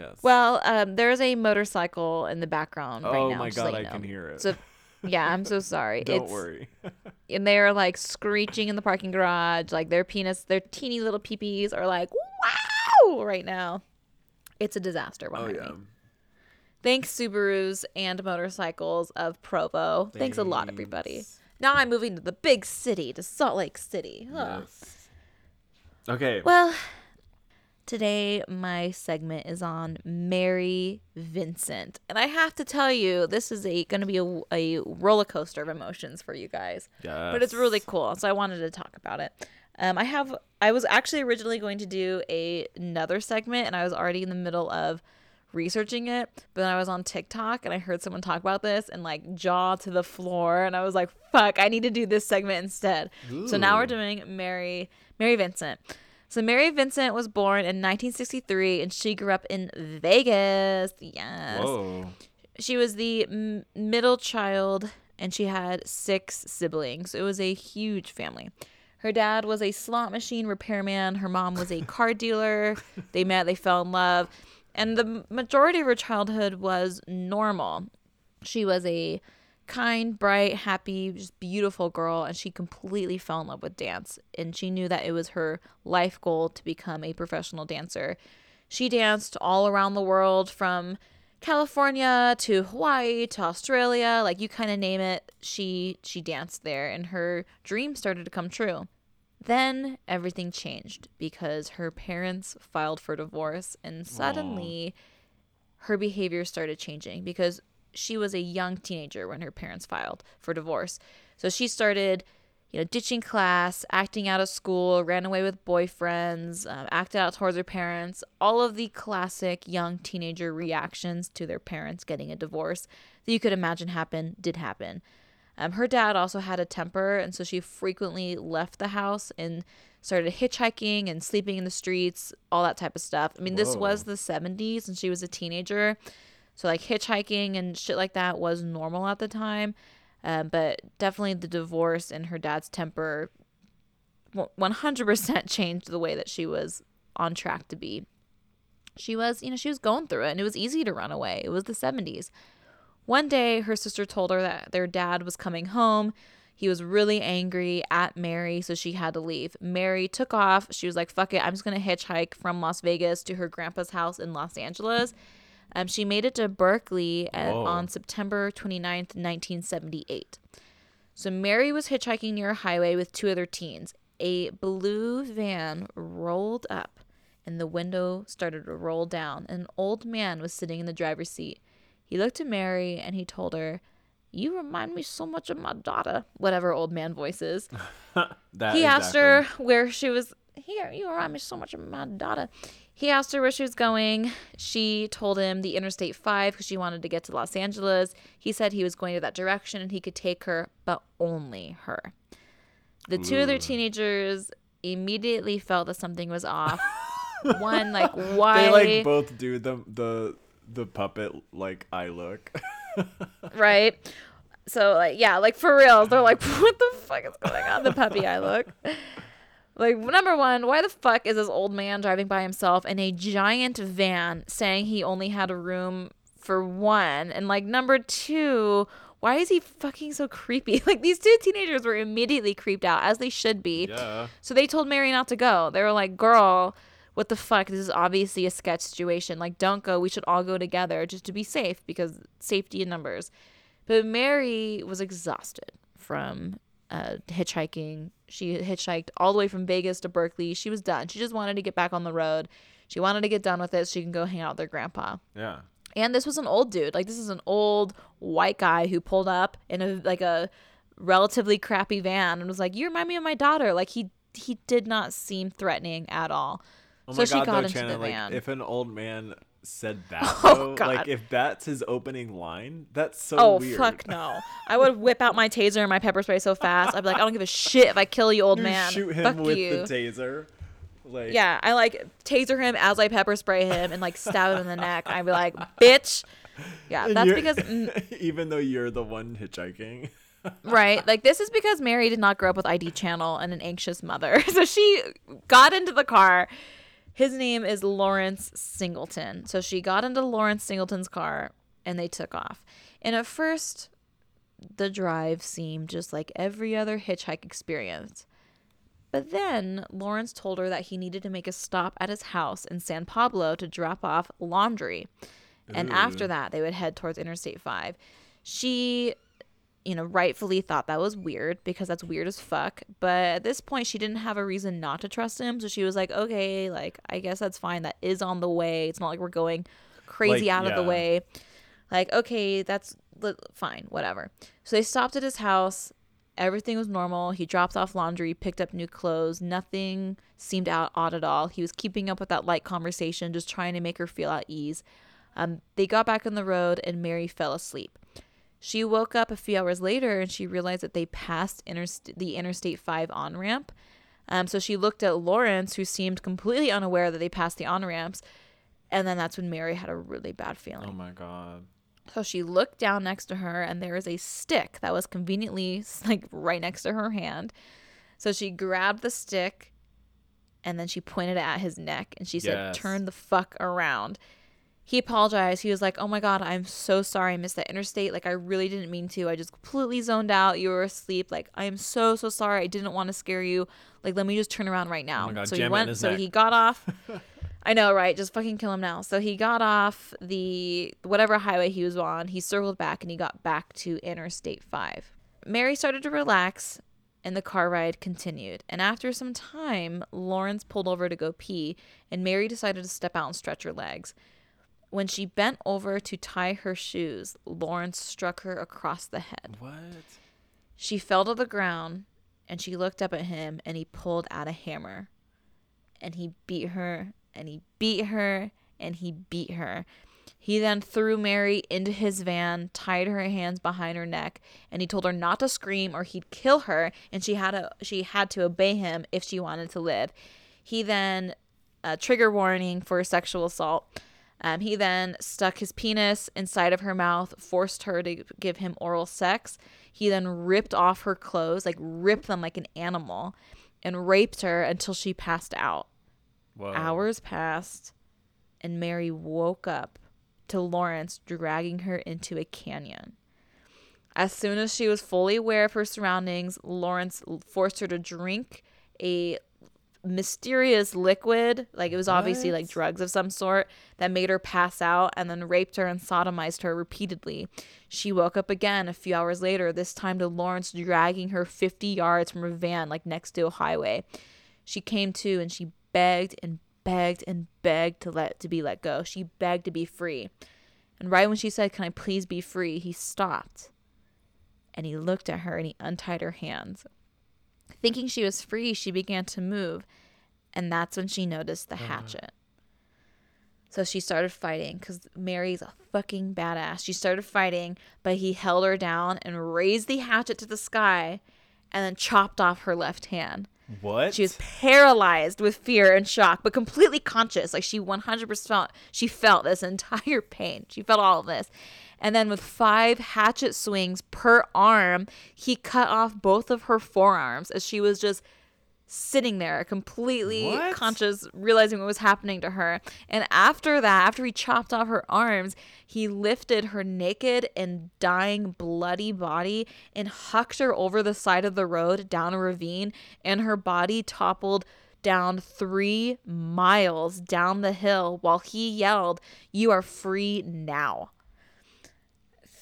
[SPEAKER 2] Yes.
[SPEAKER 1] Well, um, there's a motorcycle in the background right now.
[SPEAKER 2] oh
[SPEAKER 1] my so
[SPEAKER 2] god,
[SPEAKER 1] you
[SPEAKER 2] I
[SPEAKER 1] know.
[SPEAKER 2] can hear it.
[SPEAKER 1] So, yeah, I'm so sorry.
[SPEAKER 2] Don't
[SPEAKER 1] it's,
[SPEAKER 2] worry.
[SPEAKER 1] And they're like screeching in the parking garage. Like their penis, their teeny little peepees are like, wow, right now. It's a disaster
[SPEAKER 2] oh yeah.
[SPEAKER 1] me. Thanks, Subarus and motorcycles of Provo. Thanks a lot, everybody. Now I'm moving to the big city, to Salt Lake City.
[SPEAKER 2] Yes. Okay.
[SPEAKER 1] Well, Today, my segment is on Mary Vincent. And I have to tell you, this is a going to be a, a roller coaster of emotions for you guys. But it's really cool. So I wanted to talk about it. Um, I have, I was actually originally going to do a, another segment and I was already in the middle of researching it. But then I was on TikTok and I heard someone talk about this and like jaw to the floor. And I was like, fuck, I need to do this segment instead. So now we're doing Mary, Mary Vincent. So Mary Vincent was born in 1963 and she grew up in Vegas. Yes.
[SPEAKER 2] Whoa.
[SPEAKER 1] She was the m- middle child and she had six siblings. It was a huge family. Her dad was a slot machine repairman. Her mom was a car dealer. They met, they fell in love. And the majority of her childhood was normal. She was a kind, bright, happy, just beautiful girl, and she completely fell in love with dance. And she knew that it was her life goal to become a professional dancer. She danced all around the world from California to Hawaii to Australia, like you kind of name it, she she danced there and her dream started to come true. Then everything changed because her parents filed for divorce and suddenly her behavior started changing because she was a young teenager when her parents filed for divorce. So she started, you know, ditching class, acting out of school, ran away with boyfriends, um, acted out towards her parents. All of the classic young teenager reactions to their parents getting a divorce that you could imagine happen did happen. Um, her dad also had a temper, and so she frequently left the house and started hitchhiking and sleeping in the streets, all that type of stuff. I mean, this was the 70s, and she was a teenager. So, like, hitchhiking and shit like that was normal at the time. Um, but definitely the divorce and her dad's temper 100% changed the way that she was on track to be. She was, you know, she was going through it, and it was easy to run away. It was the 70s. One day, her sister told her that their dad was coming home. He was really angry at Mary, so she had to leave. Mary took off. She was like, fuck it, I'm just going to hitchhike from Las Vegas to her grandpa's house in Los Angeles. Um, she made it to Berkeley at, on September 29th, 1978. So Mary was hitchhiking near a highway with two other teens. A blue van rolled up and the window started to roll down. An old man was sitting in the driver's seat. He looked at Mary and he told her, You remind me so much of my daughter, whatever old man voice is. He asked her where she was. Here, you remind me so much of my daughter. He asked her where she was going. She told him the Interstate 5 because she wanted to get to Los Angeles. He said he was going to that direction and he could take her, but only her. The two other teenagers immediately felt that something was off. One, like, why?
[SPEAKER 2] They like both do the the the puppet like eye look.
[SPEAKER 1] right? So like yeah, like for real, they're like, what the fuck is going on? The puppy eye look. Like number one, why the fuck is this old man driving by himself in a giant van saying he only had a room for one? And like number two, why is he fucking so creepy? Like these two teenagers were immediately creeped out, as they should be.
[SPEAKER 2] yeah.
[SPEAKER 1] So they told Mary not to go. They were like, girl, what the fuck? This is obviously a sketch situation. Like, don't go. We should all go together just to be safe because safety in numbers. But Mary was exhausted from uh, hitchhiking. She hitchhiked all the way from Vegas to Berkeley. She was done. She just wanted to get back on the road. She wanted to get done with it so she can go hang out with her grandpa.
[SPEAKER 2] Yeah.
[SPEAKER 1] And this was an old dude. Like this is an old white guy who pulled up in a like a relatively crappy van and was like, "You remind me of my daughter." Like he he did not seem threatening at all.
[SPEAKER 2] Oh
[SPEAKER 1] so she
[SPEAKER 2] god,
[SPEAKER 1] got
[SPEAKER 2] though,
[SPEAKER 1] into the
[SPEAKER 2] Shannon, like
[SPEAKER 1] van.
[SPEAKER 2] if an old man said that,
[SPEAKER 1] Oh,
[SPEAKER 2] though,
[SPEAKER 1] God.
[SPEAKER 2] like if that's his opening line, that's so
[SPEAKER 1] oh
[SPEAKER 2] weird.
[SPEAKER 1] fuck no! I would whip out my taser and my pepper spray so fast. I'd be like, "I don't give a shit if I kill you, old
[SPEAKER 2] You
[SPEAKER 1] man.
[SPEAKER 2] shoot him
[SPEAKER 1] Fuck
[SPEAKER 2] with
[SPEAKER 1] you."
[SPEAKER 2] the taser. Like
[SPEAKER 1] yeah, I like taser him as I pepper spray him and like stab him in the neck. I'd be like, "Bitch." Yeah,
[SPEAKER 2] and
[SPEAKER 1] that's because mm,
[SPEAKER 2] even though you're the one hitchhiking.
[SPEAKER 1] right like this is because mary did not grow up with id channel and an anxious mother so she got into the car his name is lawrence singleton. So she got into lawrence singleton's car and they took off. And at first the drive seemed just like every other hitchhike experience. But then lawrence told her that he needed to make a stop at his house in san pablo to drop off laundry. And after that they would head towards interstate 5 she you know, rightfully thought that was weird because that's weird as fuck. But at this point, she didn't have a reason not to trust him. So she was like, okay, like, I guess that's fine. That is on the way. It's not like we're going crazy
[SPEAKER 2] Like,
[SPEAKER 1] out of the way. Like, okay, that's li- fine, whatever. So they stopped at his house. Everything was normal. He dropped off laundry, picked up new clothes. Nothing seemed out odd at all. He was keeping up with that light conversation, just trying to make her feel at ease. Um, they got back on the road, and Mary fell asleep. She woke up a few hours later and she realized that they passed interst- the Interstate 5 on ramp. Um, so she looked at Lawrence, who seemed completely unaware that they passed the on ramps. And then that's when Mary had a really bad feeling.
[SPEAKER 2] Oh my god.
[SPEAKER 1] So she looked down next to her, and there was a stick that was conveniently like right next to her hand. So she grabbed the stick, and then she pointed it at his neck, and she said,
[SPEAKER 2] Yes.
[SPEAKER 1] "Turn the fuck around." He apologized. He was like, "Oh my god, I'm so sorry. I missed that interstate. Like I really didn't mean to. I just completely zoned out. You were asleep. Like I am so so sorry. I didn't want to scare you. Like let me just turn around right now."
[SPEAKER 2] Oh God,
[SPEAKER 1] so he went. So
[SPEAKER 2] neck.
[SPEAKER 1] he got off. I know, right? Just fucking kill him now. So he got off the whatever highway he was on. He circled back and he got back to Interstate 5. Mary started to relax and the car ride continued. And after some time, Lawrence pulled over to go pee and Mary decided to step out and stretch her legs. When she bent over to tie her shoes, Lawrence struck her across the head.
[SPEAKER 2] What?
[SPEAKER 1] She fell to the ground and she looked up at him and he pulled out a hammer. And he beat her and he beat her and he beat her. He then threw Mary into his van, tied her hands behind her neck, and he told her not to scream or he'd kill her and she had to she had to obey him if she wanted to live. He then uh, trigger warning for sexual assault. Um, he then stuck his penis inside of her mouth, forced her to give him oral sex. He then ripped off her clothes, like ripped them like an animal, and raped her until she passed out.
[SPEAKER 2] Whoa.
[SPEAKER 1] Hours passed, and Mary woke up to Lawrence dragging her into a canyon. As soon as she was fully aware of her surroundings, Lawrence forced her to drink a mysterious liquid, like it was obviously like drugs of some sort, that made her pass out and then raped her and sodomized her repeatedly. She woke up again a few hours later, this time to Lawrence dragging her 50 yards from her van, like next to a highway. She came to and she begged and begged and begged to let to be let go. She begged to be free. And right when she said, "Can I please be free?" he stopped. And he looked at her and he untied her hands. Thinking she was free, she began to move, and that's when she noticed the uh-huh. hatchet. So she started fighting because Mary's a fucking badass. She started fighting, but he held her down and raised the hatchet to the sky and then chopped off her left hand.
[SPEAKER 2] What?
[SPEAKER 1] She was paralyzed with fear and shock, but completely conscious. Like she 100% felt, she felt this entire pain. She felt all of this. And then with five hatchet swings per arm, he cut off both of her forearms as she was just sitting there completely
[SPEAKER 2] What?
[SPEAKER 1] conscious realizing what was happening to her and after that after he chopped off her arms he lifted her naked and dying bloody body and hucked her over the side of the road down a ravine and her body toppled down three miles down the hill while he yelled you are free now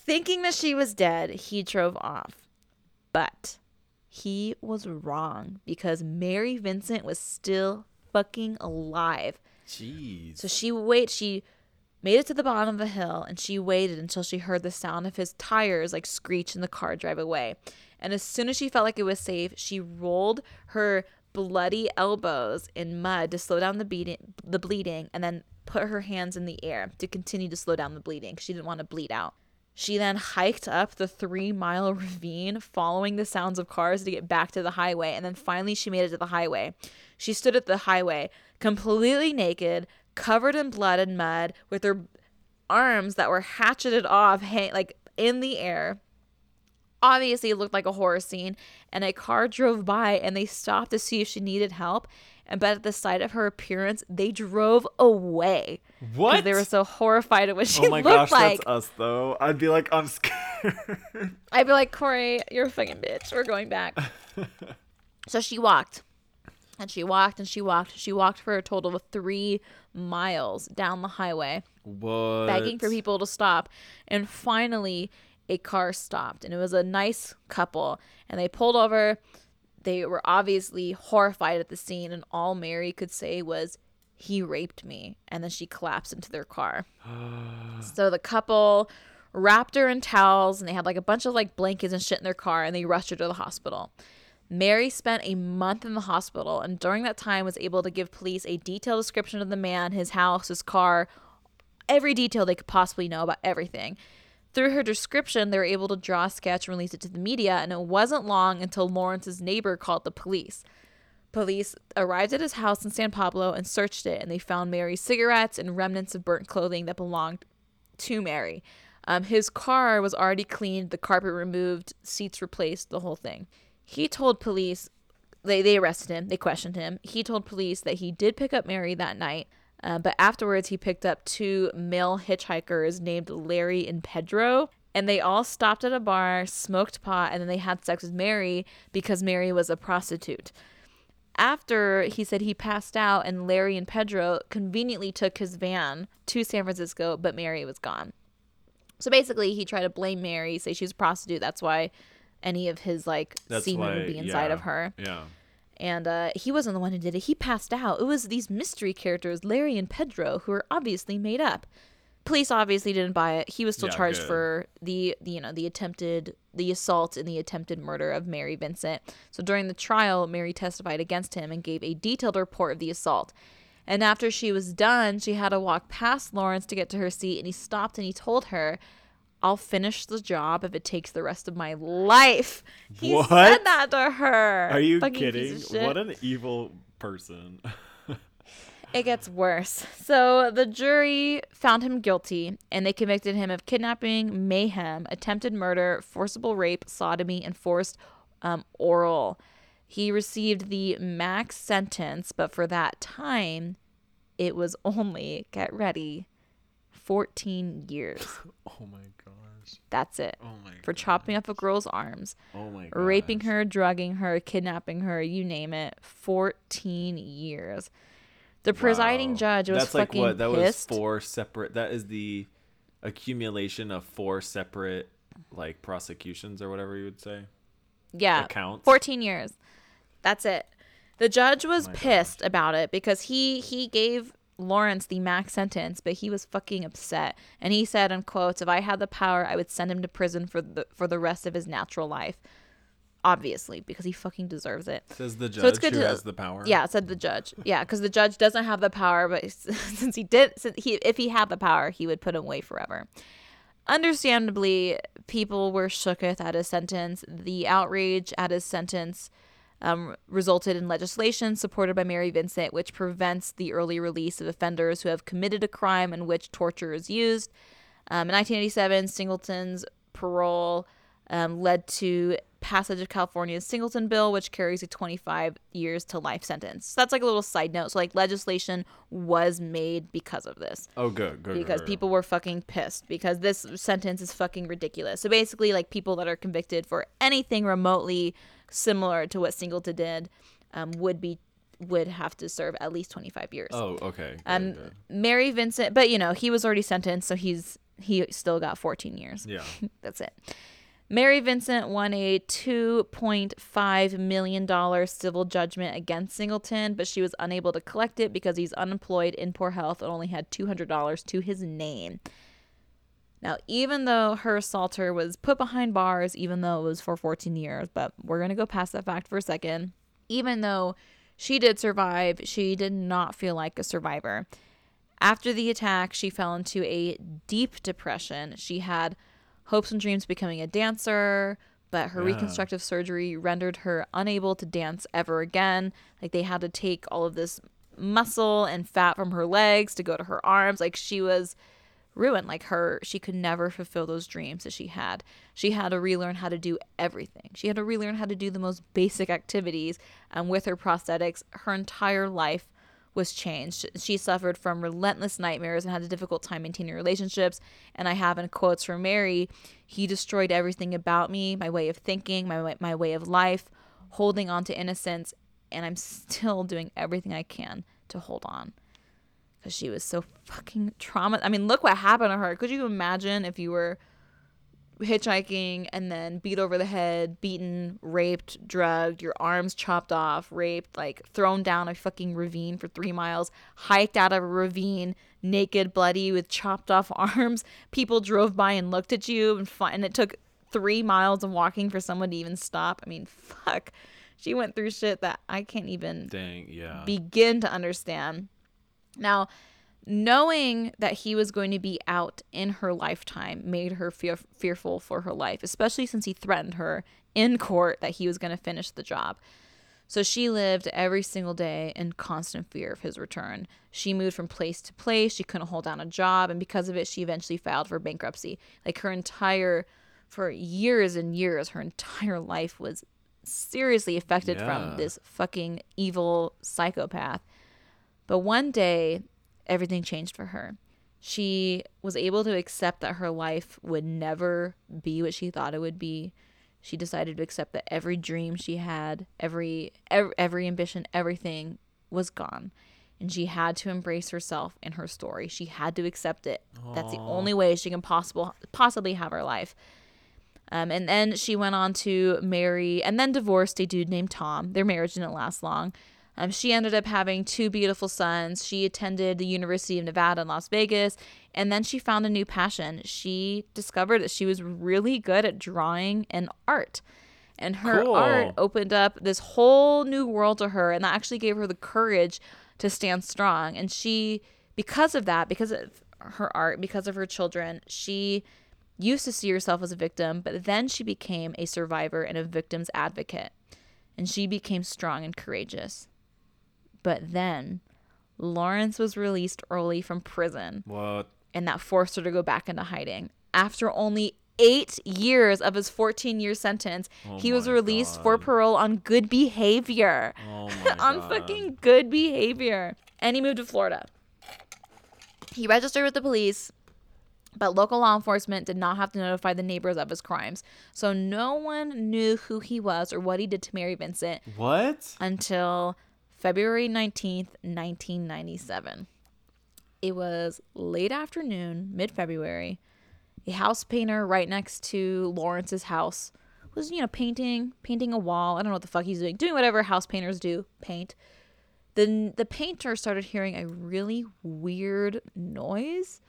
[SPEAKER 1] thinking that she was dead he drove off but he was wrong because Mary Vincent was still fucking alive.
[SPEAKER 2] Jeez.
[SPEAKER 1] So she wait she made it to the bottom of the hill and she waited until she heard the sound of his tires like screech and the car drive away. And as soon as she felt like it was safe, she rolled her bloody elbows in mud to slow down the beating the bleeding and then put her hands in the air to continue to slow down the bleeding. She didn't want to bleed out. She then hiked up the three mile ravine, following the sounds of cars to get back to the highway, and then finally she made it to the highway. She stood at the highway, completely naked, covered in blood and mud, with her arms that were hatcheted off, hang- like in the air. Obviously, it looked like a horror scene, and a car drove by and they stopped to see if she needed help. And but at the sight of her appearance, they drove away.
[SPEAKER 2] what?
[SPEAKER 1] They were so horrified at what oh she looked like.
[SPEAKER 2] oh my gosh,
[SPEAKER 1] like.
[SPEAKER 2] that's us though. I'd be like, I'm scared.
[SPEAKER 1] I'd be like, Corey, you're a fucking bitch. We're going back. so she walked. And she walked and she walked. She walked for a total of three miles down the highway,
[SPEAKER 2] what?
[SPEAKER 1] begging for people to stop. And finally, a car stopped and it was a nice couple and they pulled over. They were obviously horrified at the scene and all Mary could say was he raped me and then she collapsed into their car. so the couple wrapped her in towels and they had like a bunch of like blankets and shit in their car and they rushed her to the hospital. Mary spent a month in the hospital and during that time was able to give police a detailed description of the man, his house, his car, every detail they could possibly know about everything. Through her description, they were able to draw a sketch and release it to the media, and it wasn't long until Lawrence's neighbor called the police. Police arrived at his house in San Pablo and searched it, and they found Mary's cigarettes and remnants of burnt clothing that belonged to Mary. Um, his car was already cleaned, the carpet removed, seats replaced, the whole thing. He told police, they, they arrested him, they questioned him. He told police that he did pick up Mary that night, uh, but afterwards, he picked up two male hitchhikers named Larry and Pedro. And they all stopped at a bar, smoked pot, and then they had sex with Mary because Mary was a prostitute. After he said he passed out, and Larry and Pedro conveniently took his van to San Francisco, but Mary was gone. So basically, he tried to blame Mary, say she's a prostitute. That's why any of his like
[SPEAKER 2] That's
[SPEAKER 1] semen
[SPEAKER 2] why,
[SPEAKER 1] would be inside
[SPEAKER 2] yeah,
[SPEAKER 1] of her
[SPEAKER 2] Yeah.
[SPEAKER 1] And uh, he wasn't the one who did it. He passed out. It was these mystery characters, Larry and Pedro, who were obviously made up. Police obviously didn't buy it. He was still
[SPEAKER 2] Yeah,
[SPEAKER 1] charged
[SPEAKER 2] good.
[SPEAKER 1] for the, the, you know, the attempted, the assault and the attempted murder of Mary Vincent. So during the trial, Mary testified against him and gave a detailed report of the assault. And after she was done, she had to walk past Lawrence to get to her seat, and he stopped and he told her, "I'll finish the job if it takes the rest of my life." He
[SPEAKER 2] What?
[SPEAKER 1] said that to her.
[SPEAKER 2] Are you
[SPEAKER 1] Fucking
[SPEAKER 2] kidding? What an evil person.
[SPEAKER 1] It gets worse. So the jury found him guilty and they convicted him of kidnapping, mayhem, attempted murder, forcible rape, sodomy, and forced um, oral. He received the max sentence, but for that time, it was only, get ready, 14 years.
[SPEAKER 2] oh my gosh.
[SPEAKER 1] That's it.
[SPEAKER 2] Oh my
[SPEAKER 1] For chopping off a girl's arms,
[SPEAKER 2] Oh my gosh.
[SPEAKER 1] raping her, drugging her, kidnapping her, you name it, 14 years. The presiding
[SPEAKER 2] Wow.
[SPEAKER 1] judge was
[SPEAKER 2] That's like
[SPEAKER 1] fucking
[SPEAKER 2] what? That
[SPEAKER 1] pissed.
[SPEAKER 2] was four separate. That is the accumulation of four separate like prosecutions or whatever you would say.
[SPEAKER 1] yeah,
[SPEAKER 2] accounts.
[SPEAKER 1] 14 years. That's it. The judge was oh
[SPEAKER 2] my
[SPEAKER 1] pissed about it because he he gave Lawrence the max sentence, but he was fucking upset. And he said in quotes, "If I had the power, I would send him to prison for the for the rest of his natural life." Obviously, because he fucking deserves it.
[SPEAKER 2] Says the judge
[SPEAKER 1] So it's good
[SPEAKER 2] who
[SPEAKER 1] to-
[SPEAKER 2] has the power.
[SPEAKER 1] Yeah, said the judge. Yeah, because the judge doesn't have the power, but since he did, since he if he had the power, he would put him away forever. Understandably, people were shooketh at his sentence. The outrage at his sentence um, resulted in legislation supported by Mary Vincent, which prevents the early release of offenders who have committed a crime in which torture is used. Um, in 1987, Singleton's parole um, led to passage of California's Singleton Bill, which carries a 25 years to life sentence. So that's like a little side note. So like legislation was made because of this
[SPEAKER 2] Oh, good, good.
[SPEAKER 1] because
[SPEAKER 2] good, good.
[SPEAKER 1] people were fucking pissed because this sentence is fucking ridiculous. So basically, like people that are convicted for anything remotely similar to what Singleton did um, would be would have to serve at least 25 years.
[SPEAKER 2] Oh, okay. Good,
[SPEAKER 1] um,
[SPEAKER 2] good.
[SPEAKER 1] Mary Vincent, but you know he was already sentenced, so he's he still got 14 years.
[SPEAKER 2] Yeah.
[SPEAKER 1] That's it. Mary Vincent won a $2.5 million civil judgment against Singleton, but she was unable to collect it because he's unemployed, in poor health, and only had $200 to his name. Now, even though her assaulter was put behind bars, even though it was for 14 years, but we're going to go past that fact for a second, even though she did survive, she did not feel like a survivor. After the attack, she fell into a deep depression. She had hopes and dreams of becoming a dancer, but her
[SPEAKER 2] Yeah.
[SPEAKER 1] reconstructive surgery rendered her unable to dance ever again. Like they had to take all of this muscle and fat from her legs to go to her arms. Like she was ruined. Like her, she could never fulfill those dreams that she had. She had to relearn how to do everything. She had to relearn how to do the most basic activities. And with her prosthetics, her entire life was changed. She suffered from relentless nightmares and had a difficult time maintaining relationships. And I have in quotes from Mary, he destroyed everything about me, my way of thinking, my my way of life, holding on to innocence, and I'm still doing everything I can to hold on. Cuz she was so fucking trauma. I mean, look what happened to her. Could you imagine if you were hitchhiking and then beat over the head, beaten, raped, drugged, your arms chopped off, raped, like thrown down a fucking ravine for three miles, hiked out of a ravine, naked, bloody, with chopped off arms. People drove by and looked at you, and, and it took three miles of walking for someone to even stop. I mean, fuck. She went through shit that I can't even
[SPEAKER 2] Dang, yeah.
[SPEAKER 1] begin to understand. Now, knowing that he was going to be out in her lifetime made her fear- fearful for her life, especially since he threatened her in court that he was going to finish the job. So she lived every single day in constant fear of his return. She moved from place to place. She couldn't hold down a job. And because of it, she eventually filed for bankruptcy. Like her entire, for years and years, her entire life was seriously affected
[SPEAKER 2] Yeah.
[SPEAKER 1] from this fucking evil psychopath. But one day, everything changed for her. She was able to accept that her life would never be what she thought it would be. She decided to accept that every dream she had, every every, every ambition, everything was gone. And she had to embrace herself in her story. She had to accept it. That's the only way she can possible possibly have her life. Um, and then she went on to marry and then divorced a dude named Tom. Their marriage didn't last long. Um, she ended up having two beautiful sons. She attended the University of Nevada in Las Vegas, and then she found a new passion. She discovered that she was really good at drawing and art. And her
[SPEAKER 2] Cool.
[SPEAKER 1] art opened up this whole new world to her, and that actually gave her the courage to stand strong. And she, because of that, because of her art, because of her children, she used to see herself as a victim, but then she became a survivor and a victim's advocate. And she became strong and courageous. But then Lawrence was released early from prison,
[SPEAKER 2] What?
[SPEAKER 1] and that forced her to go back into hiding. After only eight years of his 14 year sentence, oh he was released for parole on good behavior.
[SPEAKER 2] Oh
[SPEAKER 1] on
[SPEAKER 2] God.
[SPEAKER 1] fucking good behavior. And he moved to Florida. He registered with the police, but local law enforcement did not have to notify the neighbors of his crimes. So no one knew who he was or what he did to Mary Vincent
[SPEAKER 2] What?
[SPEAKER 1] until February 19th, 1997. It was late afternoon, mid February. A house painter right next to Lawrence's house was, you know, painting, painting a wall. I don't know what the fuck he's doing, doing whatever house painters do, paint. Then the painter started hearing a really weird noise,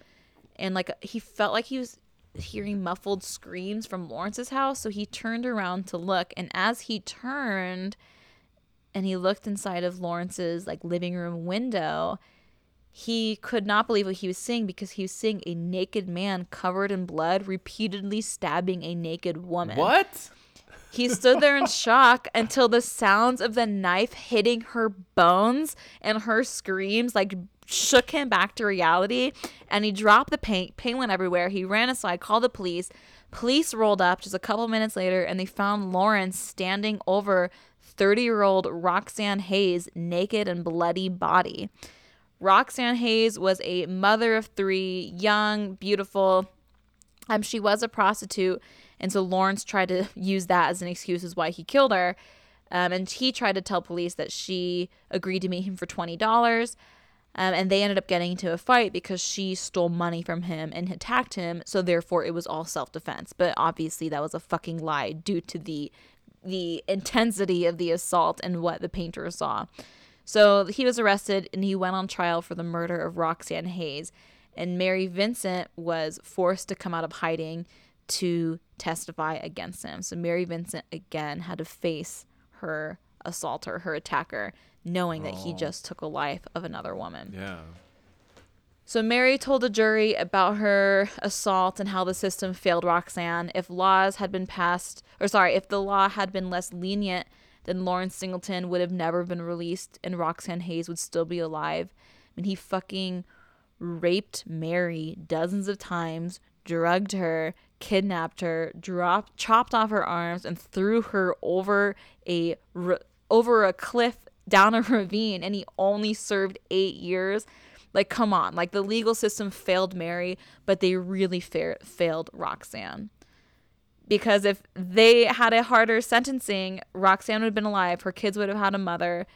[SPEAKER 1] and like he felt like he was hearing muffled screams from Lawrence's house. So he turned around to look, and as he turned, and he looked inside of Lawrence's like living room window, he could not believe what he was seeing because he was seeing a naked man covered in blood repeatedly stabbing a naked woman.
[SPEAKER 2] What?
[SPEAKER 1] He stood there in shock until the sounds of the knife hitting her bones and her screams like shook him back to reality and he dropped the paint paint went everywhere he ran aside called the police police rolled up just a couple minutes later and they found lawrence standing over 30 year old roxanne hayes naked and bloody body roxanne hayes was a mother of three young beautiful um, she was a prostitute, and so Lawrence tried to use that as an excuse as why he killed her. Um, and he tried to tell police that she agreed to meet him for twenty dollars, um, and they ended up getting into a fight because she stole money from him and attacked him. So therefore, it was all self defense. But obviously, that was a fucking lie due to the the intensity of the assault and what the painter saw. So he was arrested and he went on trial for the murder of Roxanne Hayes. And Mary Vincent was forced to come out of hiding to testify against him. So Mary Vincent again had to face her assaulter, her attacker, knowing that he oh. just took a life of another woman.
[SPEAKER 2] Yeah.
[SPEAKER 1] So Mary told the jury about her assault and how the system failed Roxanne. If laws had been passed, or sorry, if the law had been less lenient, then Lawrence Singleton would have never been released and Roxanne Hayes would still be alive. I mean, he fucking raped Mary dozens of times, drugged her, kidnapped her, dropped, chopped off her arms, and threw her over a over a cliff down a ravine. And he only served eight years. Like, come on! Like the legal system failed Mary, but they really fa- failed Roxanne. Because if they had a harder sentencing, Roxanne would have been alive. Her kids would have had a mother.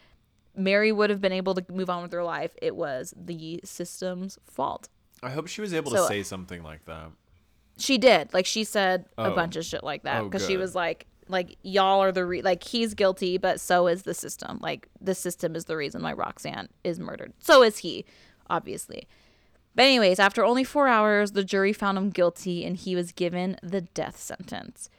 [SPEAKER 1] Mary would have been able to move on with her life. It was the system's fault.
[SPEAKER 2] I hope she was able
[SPEAKER 1] So-
[SPEAKER 2] to say something like that.
[SPEAKER 1] She did. Like she said a
[SPEAKER 2] Oh.
[SPEAKER 1] bunch of shit like that
[SPEAKER 2] Oh,
[SPEAKER 1] because she was like, like y'all are the re- like he's guilty, but so is the system. Like the system is the reason why Roxanne is murdered. So is he, obviously. But anyways, after only four hours, the jury found him guilty and he was given the death sentence.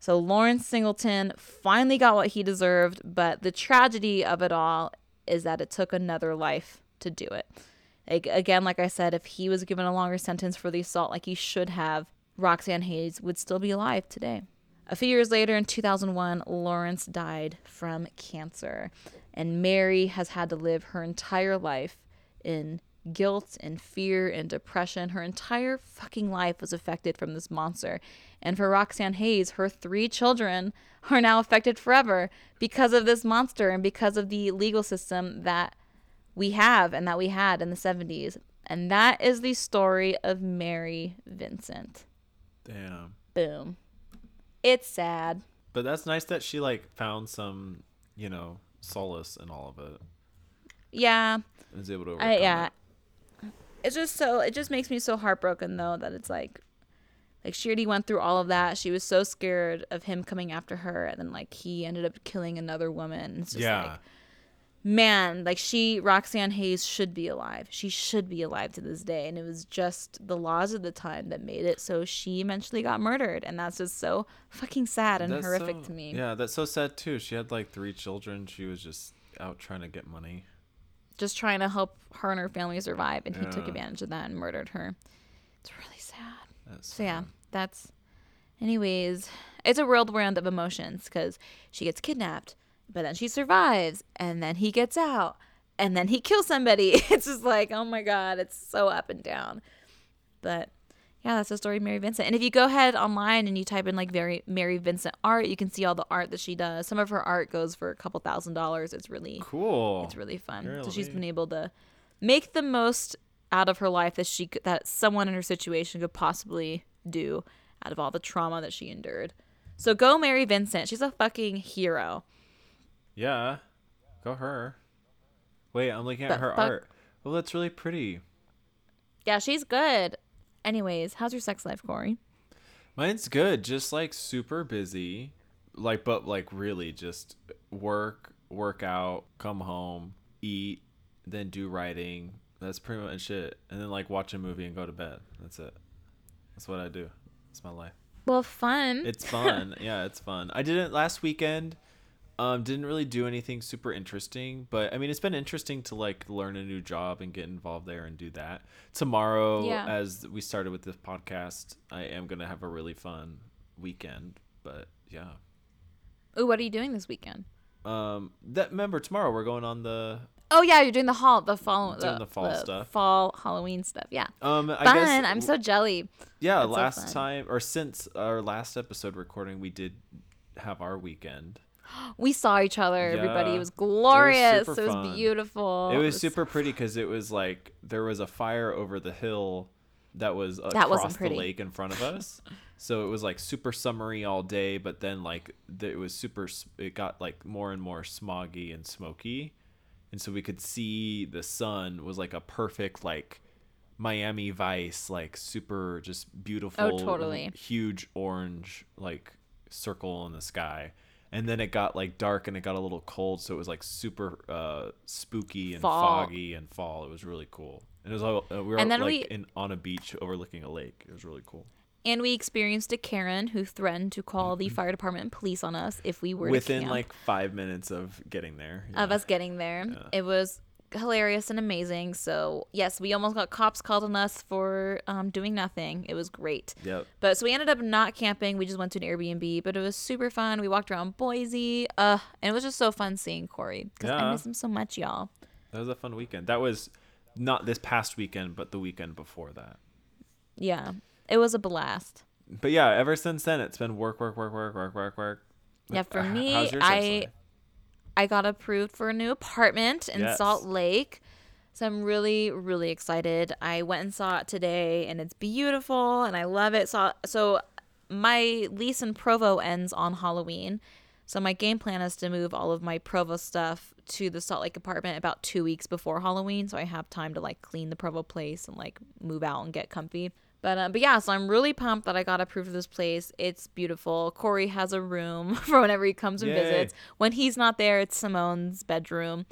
[SPEAKER 1] So Lawrence Singleton finally got what he deserved, but the tragedy of it all is that it took another life to do it. Like, again, like I said, if he was given a longer sentence for the assault like he should have, Roxanne Hayes would still be alive today. A few years later, in 2001, Lawrence died from cancer, and Mary has had to live her entire life in guilt and fear and depression. Her entire fucking life was affected from this monster. And for Roxanne Hayes, her three children are now affected forever because of this monster and because of the legal system that we have and that we had in the 70s. And that is the story of Mary Vincent.
[SPEAKER 2] Damn.
[SPEAKER 1] Boom. It's sad.
[SPEAKER 2] But that's nice that she like found some, you know, solace in all of it.
[SPEAKER 1] Yeah.
[SPEAKER 2] And was able to overcome
[SPEAKER 1] I, yeah.
[SPEAKER 2] it.
[SPEAKER 1] It's just so it just makes me so heartbroken though that it's like like she already went through all of that. She was so scared of him coming after her and then like he ended up killing another woman. It's just
[SPEAKER 2] Yeah.
[SPEAKER 1] like man, like she Roxanne Hayes should be alive. She should be alive to this day. And it was just the laws of the time that made it so she eventually got murdered. And that's just so fucking sad and
[SPEAKER 2] That's
[SPEAKER 1] horrific
[SPEAKER 2] so-
[SPEAKER 1] to me.
[SPEAKER 2] Yeah, that's so sad too. She had like three children. She was just out trying to get money.
[SPEAKER 1] Just trying to help her and her family survive and he took advantage of that and murdered her. It's really sad.
[SPEAKER 2] That's
[SPEAKER 1] So yeah, that's. Anyways, it's a whirlwind of emotions because she gets kidnapped, but then she survives, and then he gets out, and then he kills somebody. It's just like, oh my god, it's so up and down. But yeah, that's the story of Mary Vincent. And if you go ahead online and you type in like very Mary Vincent art, you can see all the art that she does. Some of her art goes for a couple thousand dollars. It's really
[SPEAKER 2] Cool.
[SPEAKER 1] it's really fun. So she's
[SPEAKER 2] Really?
[SPEAKER 1] been able to make the most out of her life that she that someone in her situation could possibly do out of all the trauma that she endured. So go Mary Vincent. She's a fucking hero.
[SPEAKER 2] Yeah. Go her. Wait, I'm looking at
[SPEAKER 1] But
[SPEAKER 2] her
[SPEAKER 1] fuck-
[SPEAKER 2] art. Oh, that's really pretty.
[SPEAKER 1] Yeah, she's good. Anyways, how's your sex life, Corey?
[SPEAKER 2] Mine's good. Just like super busy. Like, but like really just work, work out, come home, eat, then do writing. That's pretty much it. And then like watch a movie and go to bed. That's it. That's what I do. It's my life.
[SPEAKER 1] Well, fun.
[SPEAKER 2] It's fun. yeah, it's fun. I did it last weekend. Um, didn't really do anything super interesting, but I mean, it's been interesting to like learn a new job and get involved there and do that. Tomorrow,
[SPEAKER 1] Yeah.
[SPEAKER 2] as we started with this podcast, I am gonna have a really fun weekend. But yeah,
[SPEAKER 1] Ooh, what are you doing this weekend?
[SPEAKER 2] um, that remember tomorrow we're going on the
[SPEAKER 1] Oh yeah, you're doing the hall, the fall,
[SPEAKER 2] Doing the fall stuff.
[SPEAKER 1] fall Halloween stuff. Yeah,
[SPEAKER 2] um. I
[SPEAKER 1] fun.
[SPEAKER 2] guess
[SPEAKER 1] I'm so jelly.
[SPEAKER 2] yeah.
[SPEAKER 1] that's
[SPEAKER 2] last
[SPEAKER 1] fun.
[SPEAKER 2] time or since our last episode recording, we did have our weekend.
[SPEAKER 1] We saw each other. Everybody, it was glorious.
[SPEAKER 2] super
[SPEAKER 1] it was beautiful.
[SPEAKER 2] it was super pretty because it was like there was a fire over the hill that was
[SPEAKER 1] That wasn't
[SPEAKER 2] across the lake in front of us. so it was like super summery all day, but then like the, it was super. It got like more and more smoggy and smoky, and so we could see the sun was like a perfect like Miami Vice, like super just beautiful,
[SPEAKER 1] Oh, totally.
[SPEAKER 2] huge orange like circle in the sky. And then it got like dark and it got a little cold, so it was like super uh, spooky and
[SPEAKER 1] Fall.
[SPEAKER 2] foggy and fall. It was really cool. And it was all uh, we were
[SPEAKER 1] And then
[SPEAKER 2] like
[SPEAKER 1] we-
[SPEAKER 2] in on a beach overlooking a lake. It was really cool.
[SPEAKER 1] And we experienced a Karen who threatened to call the fire department and police on us if we were to
[SPEAKER 2] Within like five minutes of getting there.
[SPEAKER 1] of us getting there. It was hilarious and amazing. So yes, we almost got cops called on us for um, doing nothing. It was great.
[SPEAKER 2] Yep.
[SPEAKER 1] But so we ended up not camping. We just went to an Airbnb, but it was super fun. We walked around Boise. Uh, and it was just so fun seeing Corey because I miss him so much, y'all.
[SPEAKER 2] That was a fun weekend. That was not this past weekend, but the weekend before that.
[SPEAKER 1] Yeah, it was a blast.
[SPEAKER 2] But yeah, ever since then it's been work, work, work, work, work, work, work.
[SPEAKER 1] Yeah, for me, I? I got approved for a new apartment in
[SPEAKER 2] Yes.
[SPEAKER 1] Salt Lake. So I'm really, really excited. I went and saw it today and it's beautiful and I love it. So so my lease in Provo ends on Halloween. So my game plan is to move all of my Provo stuff to the Salt Lake apartment about two weeks before Halloween, so I have time to like clean the Provo place and like move out and get comfy. But uh, but yeah, so I'm really pumped that I got approved for this place. It's beautiful. Corey has a room for whenever he comes and
[SPEAKER 2] Yay.
[SPEAKER 1] visits. When he's not there, it's Simone's bedroom.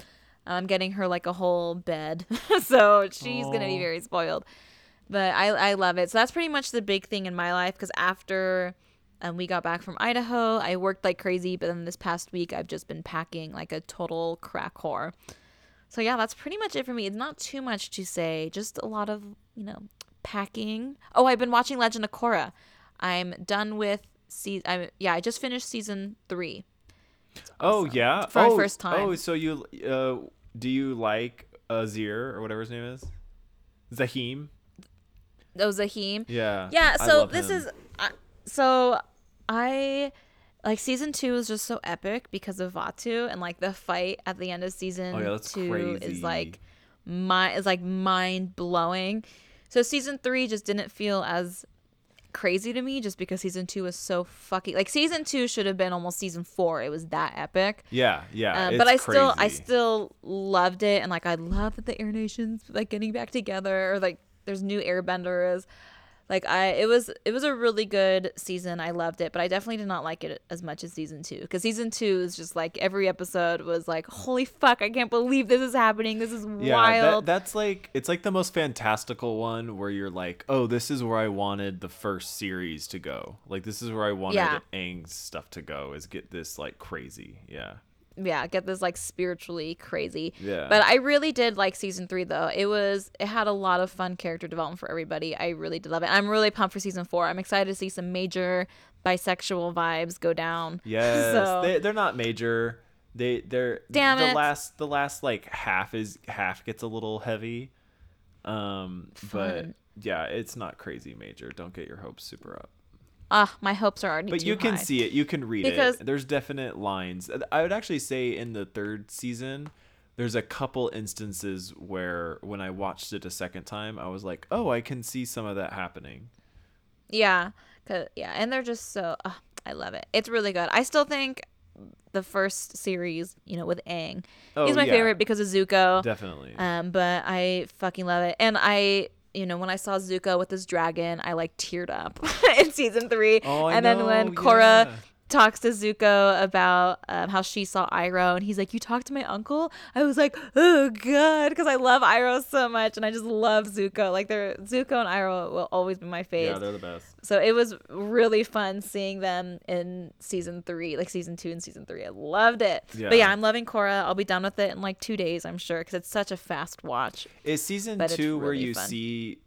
[SPEAKER 1] I'm getting her like a whole bed, so she's gonna be very spoiled. But I I love it. So that's pretty much the big thing in my life because after um, we got back from Idaho, I worked like crazy. But then this past week, I've just been packing like a total crack whore. So yeah, that's pretty much it for me. It's not too much to say. Just a lot of you know packing. Oh, I've been watching Legend of Korra. I'm done with season. I yeah, I just finished season three.
[SPEAKER 2] Oh yeah,
[SPEAKER 1] For
[SPEAKER 2] oh,
[SPEAKER 1] first time.
[SPEAKER 2] Oh, so you uh, do you like Azir or whatever his name is? Zaheer.
[SPEAKER 1] Oh, Zaheer.
[SPEAKER 2] Yeah.
[SPEAKER 1] Yeah. So this
[SPEAKER 2] him.
[SPEAKER 1] is uh, so I like season two is just so epic because of Vaatu and like the fight at the end of season
[SPEAKER 2] Oh, yeah,
[SPEAKER 1] two
[SPEAKER 2] crazy.
[SPEAKER 1] is like my is like mind blowing. So season three just didn't feel as crazy to me just because season two was so fucking like season two should have been almost season four. It was that epic.
[SPEAKER 2] Yeah, yeah.
[SPEAKER 1] Um, but I still I still loved it and like I love that the Air Nations like getting back together or like there's new airbenders. Like I it was it was a really good season. I loved it, but I definitely did not like it as much as season 2 cuz season 2 is just like every episode was like holy fuck, I can't believe this is happening. This is
[SPEAKER 2] Yeah,
[SPEAKER 1] wild.
[SPEAKER 2] That, that's like it's like the most fantastical one where you're like, oh, this is where I wanted the first series to go. Like this is where I wanted
[SPEAKER 1] Yeah.
[SPEAKER 2] Aang's stuff to go. Is get this like crazy. Yeah.
[SPEAKER 1] Yeah, get this like spiritually crazy.
[SPEAKER 2] Yeah.
[SPEAKER 1] But I really did like season three though. It was it had a lot of fun character development for everybody. I really did love it. I'm really pumped for season four. I'm excited to see some major bisexual vibes go down.
[SPEAKER 2] Yes,
[SPEAKER 1] So-
[SPEAKER 2] they they're not major. They they're
[SPEAKER 1] Damn
[SPEAKER 2] the
[SPEAKER 1] it.
[SPEAKER 2] last the last like half is half gets a little heavy. Um but yeah, it's not crazy major. Don't get your hopes super up.
[SPEAKER 1] Ah, my hopes are already
[SPEAKER 2] But you can
[SPEAKER 1] high.
[SPEAKER 2] see it. You can read
[SPEAKER 1] Because-
[SPEAKER 2] it. There's definite lines. I would actually say in the third season, there's a couple instances where when I watched it a second time, I was like, "Oh, I can see some of that happening."
[SPEAKER 1] Yeah, cause yeah, and they're just so. Uh, I love it. It's really good. I still think the first series, you know, with Aang,
[SPEAKER 2] Oh,
[SPEAKER 1] is my
[SPEAKER 2] yeah.
[SPEAKER 1] favorite because of Zuko.
[SPEAKER 2] Definitely.
[SPEAKER 1] Um, but I fucking love it, and I. You know, when I saw Zuko with his dragon, I like teared up in season three.
[SPEAKER 2] Oh, I
[SPEAKER 1] and then when Korra
[SPEAKER 2] yeah.
[SPEAKER 1] Talks to Zuko about um, how she saw Iroh, and he's like, "You talked to my uncle." I was like, "Oh God," because I love Iroh so much, and I just love Zuko. Like, they're Zuko and Iroh will always be my fave.
[SPEAKER 2] yeah, they're the best.
[SPEAKER 1] So it was really fun seeing them in season three, like season two and season three. I loved it.
[SPEAKER 2] Yeah.
[SPEAKER 1] But yeah, I'm loving Korra. I'll be done with it in like two days, I'm sure, because it's such a fast watch.
[SPEAKER 2] Is season
[SPEAKER 1] But
[SPEAKER 2] two where you
[SPEAKER 1] fun.
[SPEAKER 2] see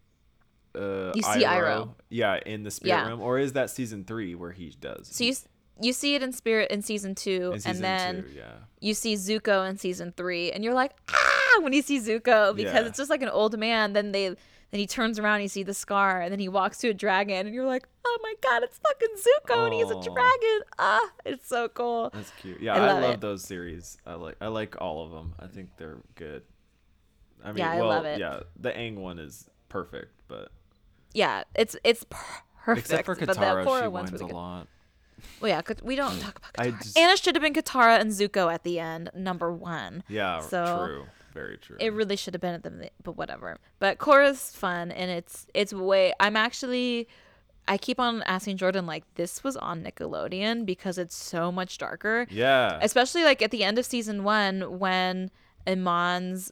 [SPEAKER 2] uh
[SPEAKER 1] You see Iroh.
[SPEAKER 2] Yeah, in the spirit
[SPEAKER 1] Yeah.
[SPEAKER 2] realm, or is that season three where he does?
[SPEAKER 1] So you you see it in spirit in season two,
[SPEAKER 2] in season
[SPEAKER 1] and then
[SPEAKER 2] two, yeah.
[SPEAKER 1] you see Zuko in season three, and you're like, ah, when you see Zuko because
[SPEAKER 2] Yeah.
[SPEAKER 1] it's just like an old man. Then they then he turns around, and you see the scar, and then he walks to a dragon, and you're like, oh my god, it's fucking Zuko, and he's a dragon. Ah, it's so cool.
[SPEAKER 2] That's cute. Yeah,
[SPEAKER 1] I
[SPEAKER 2] I,
[SPEAKER 1] love
[SPEAKER 2] love those series. I like I like all of them. I think they're good. I mean,
[SPEAKER 1] Yeah, I
[SPEAKER 2] well,
[SPEAKER 1] love it.
[SPEAKER 2] yeah, the Aang one is perfect, but
[SPEAKER 1] Yeah, it's it's perfect.
[SPEAKER 2] except for Katara, she whines
[SPEAKER 1] really
[SPEAKER 2] a lot.
[SPEAKER 1] Well, yeah, we don't talk about Katara.
[SPEAKER 2] just-
[SPEAKER 1] Anna should have been Katara and Zuko at the end, number one.
[SPEAKER 2] Yeah,
[SPEAKER 1] So,
[SPEAKER 2] true. Very true.
[SPEAKER 1] It really should have been at the, but whatever. But Korra's fun, and it's it's way. I'm actually, I keep on asking Jordan like, this was on Nickelodeon because it's so much darker.
[SPEAKER 2] yeah.
[SPEAKER 1] Especially like at the end of season one when Amon's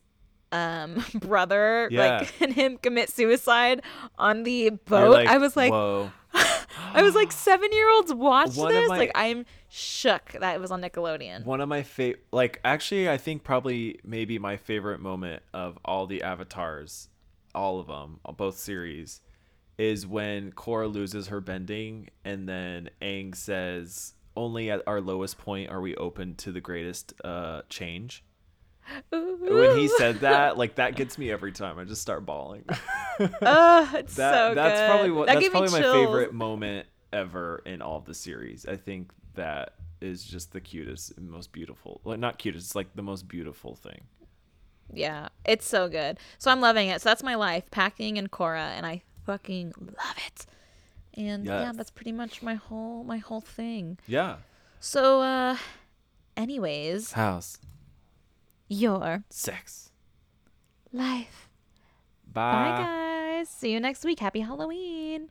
[SPEAKER 1] um brother
[SPEAKER 2] Yeah.
[SPEAKER 1] like and him commit suicide on the boat. I was like,
[SPEAKER 2] whoa.
[SPEAKER 1] I was like, seven year olds watch
[SPEAKER 2] One of
[SPEAKER 1] this.
[SPEAKER 2] my-
[SPEAKER 1] Like, I'm shook that it was on Nickelodeon.
[SPEAKER 2] One of my favorite, like, actually, I think probably maybe my favorite moment of all the avatars, all of them, both series, is when Korra loses her bending, and then Aang says, "Only at our lowest point are we open to the greatest uh, change." When he said that, like, that gets me every time. I just start bawling.
[SPEAKER 1] oh, it's
[SPEAKER 2] that
[SPEAKER 1] so
[SPEAKER 2] that's
[SPEAKER 1] good.
[SPEAKER 2] probably what
[SPEAKER 1] that
[SPEAKER 2] that's probably my favorite moment ever in all of the series. I think that is just the cutest and most beautiful. Like not cutest, it's like the most beautiful thing.
[SPEAKER 1] Yeah, it's so good. So I'm loving it. So that's my life, packing and Korra, and I fucking love it. And yeah, that's pretty much my whole my whole thing.
[SPEAKER 2] Yeah.
[SPEAKER 1] So, uh, anyways,
[SPEAKER 2] House.
[SPEAKER 1] Your
[SPEAKER 2] Sex.
[SPEAKER 1] life.
[SPEAKER 2] Bye.
[SPEAKER 1] Bye, guys. See you next week. Happy Halloween.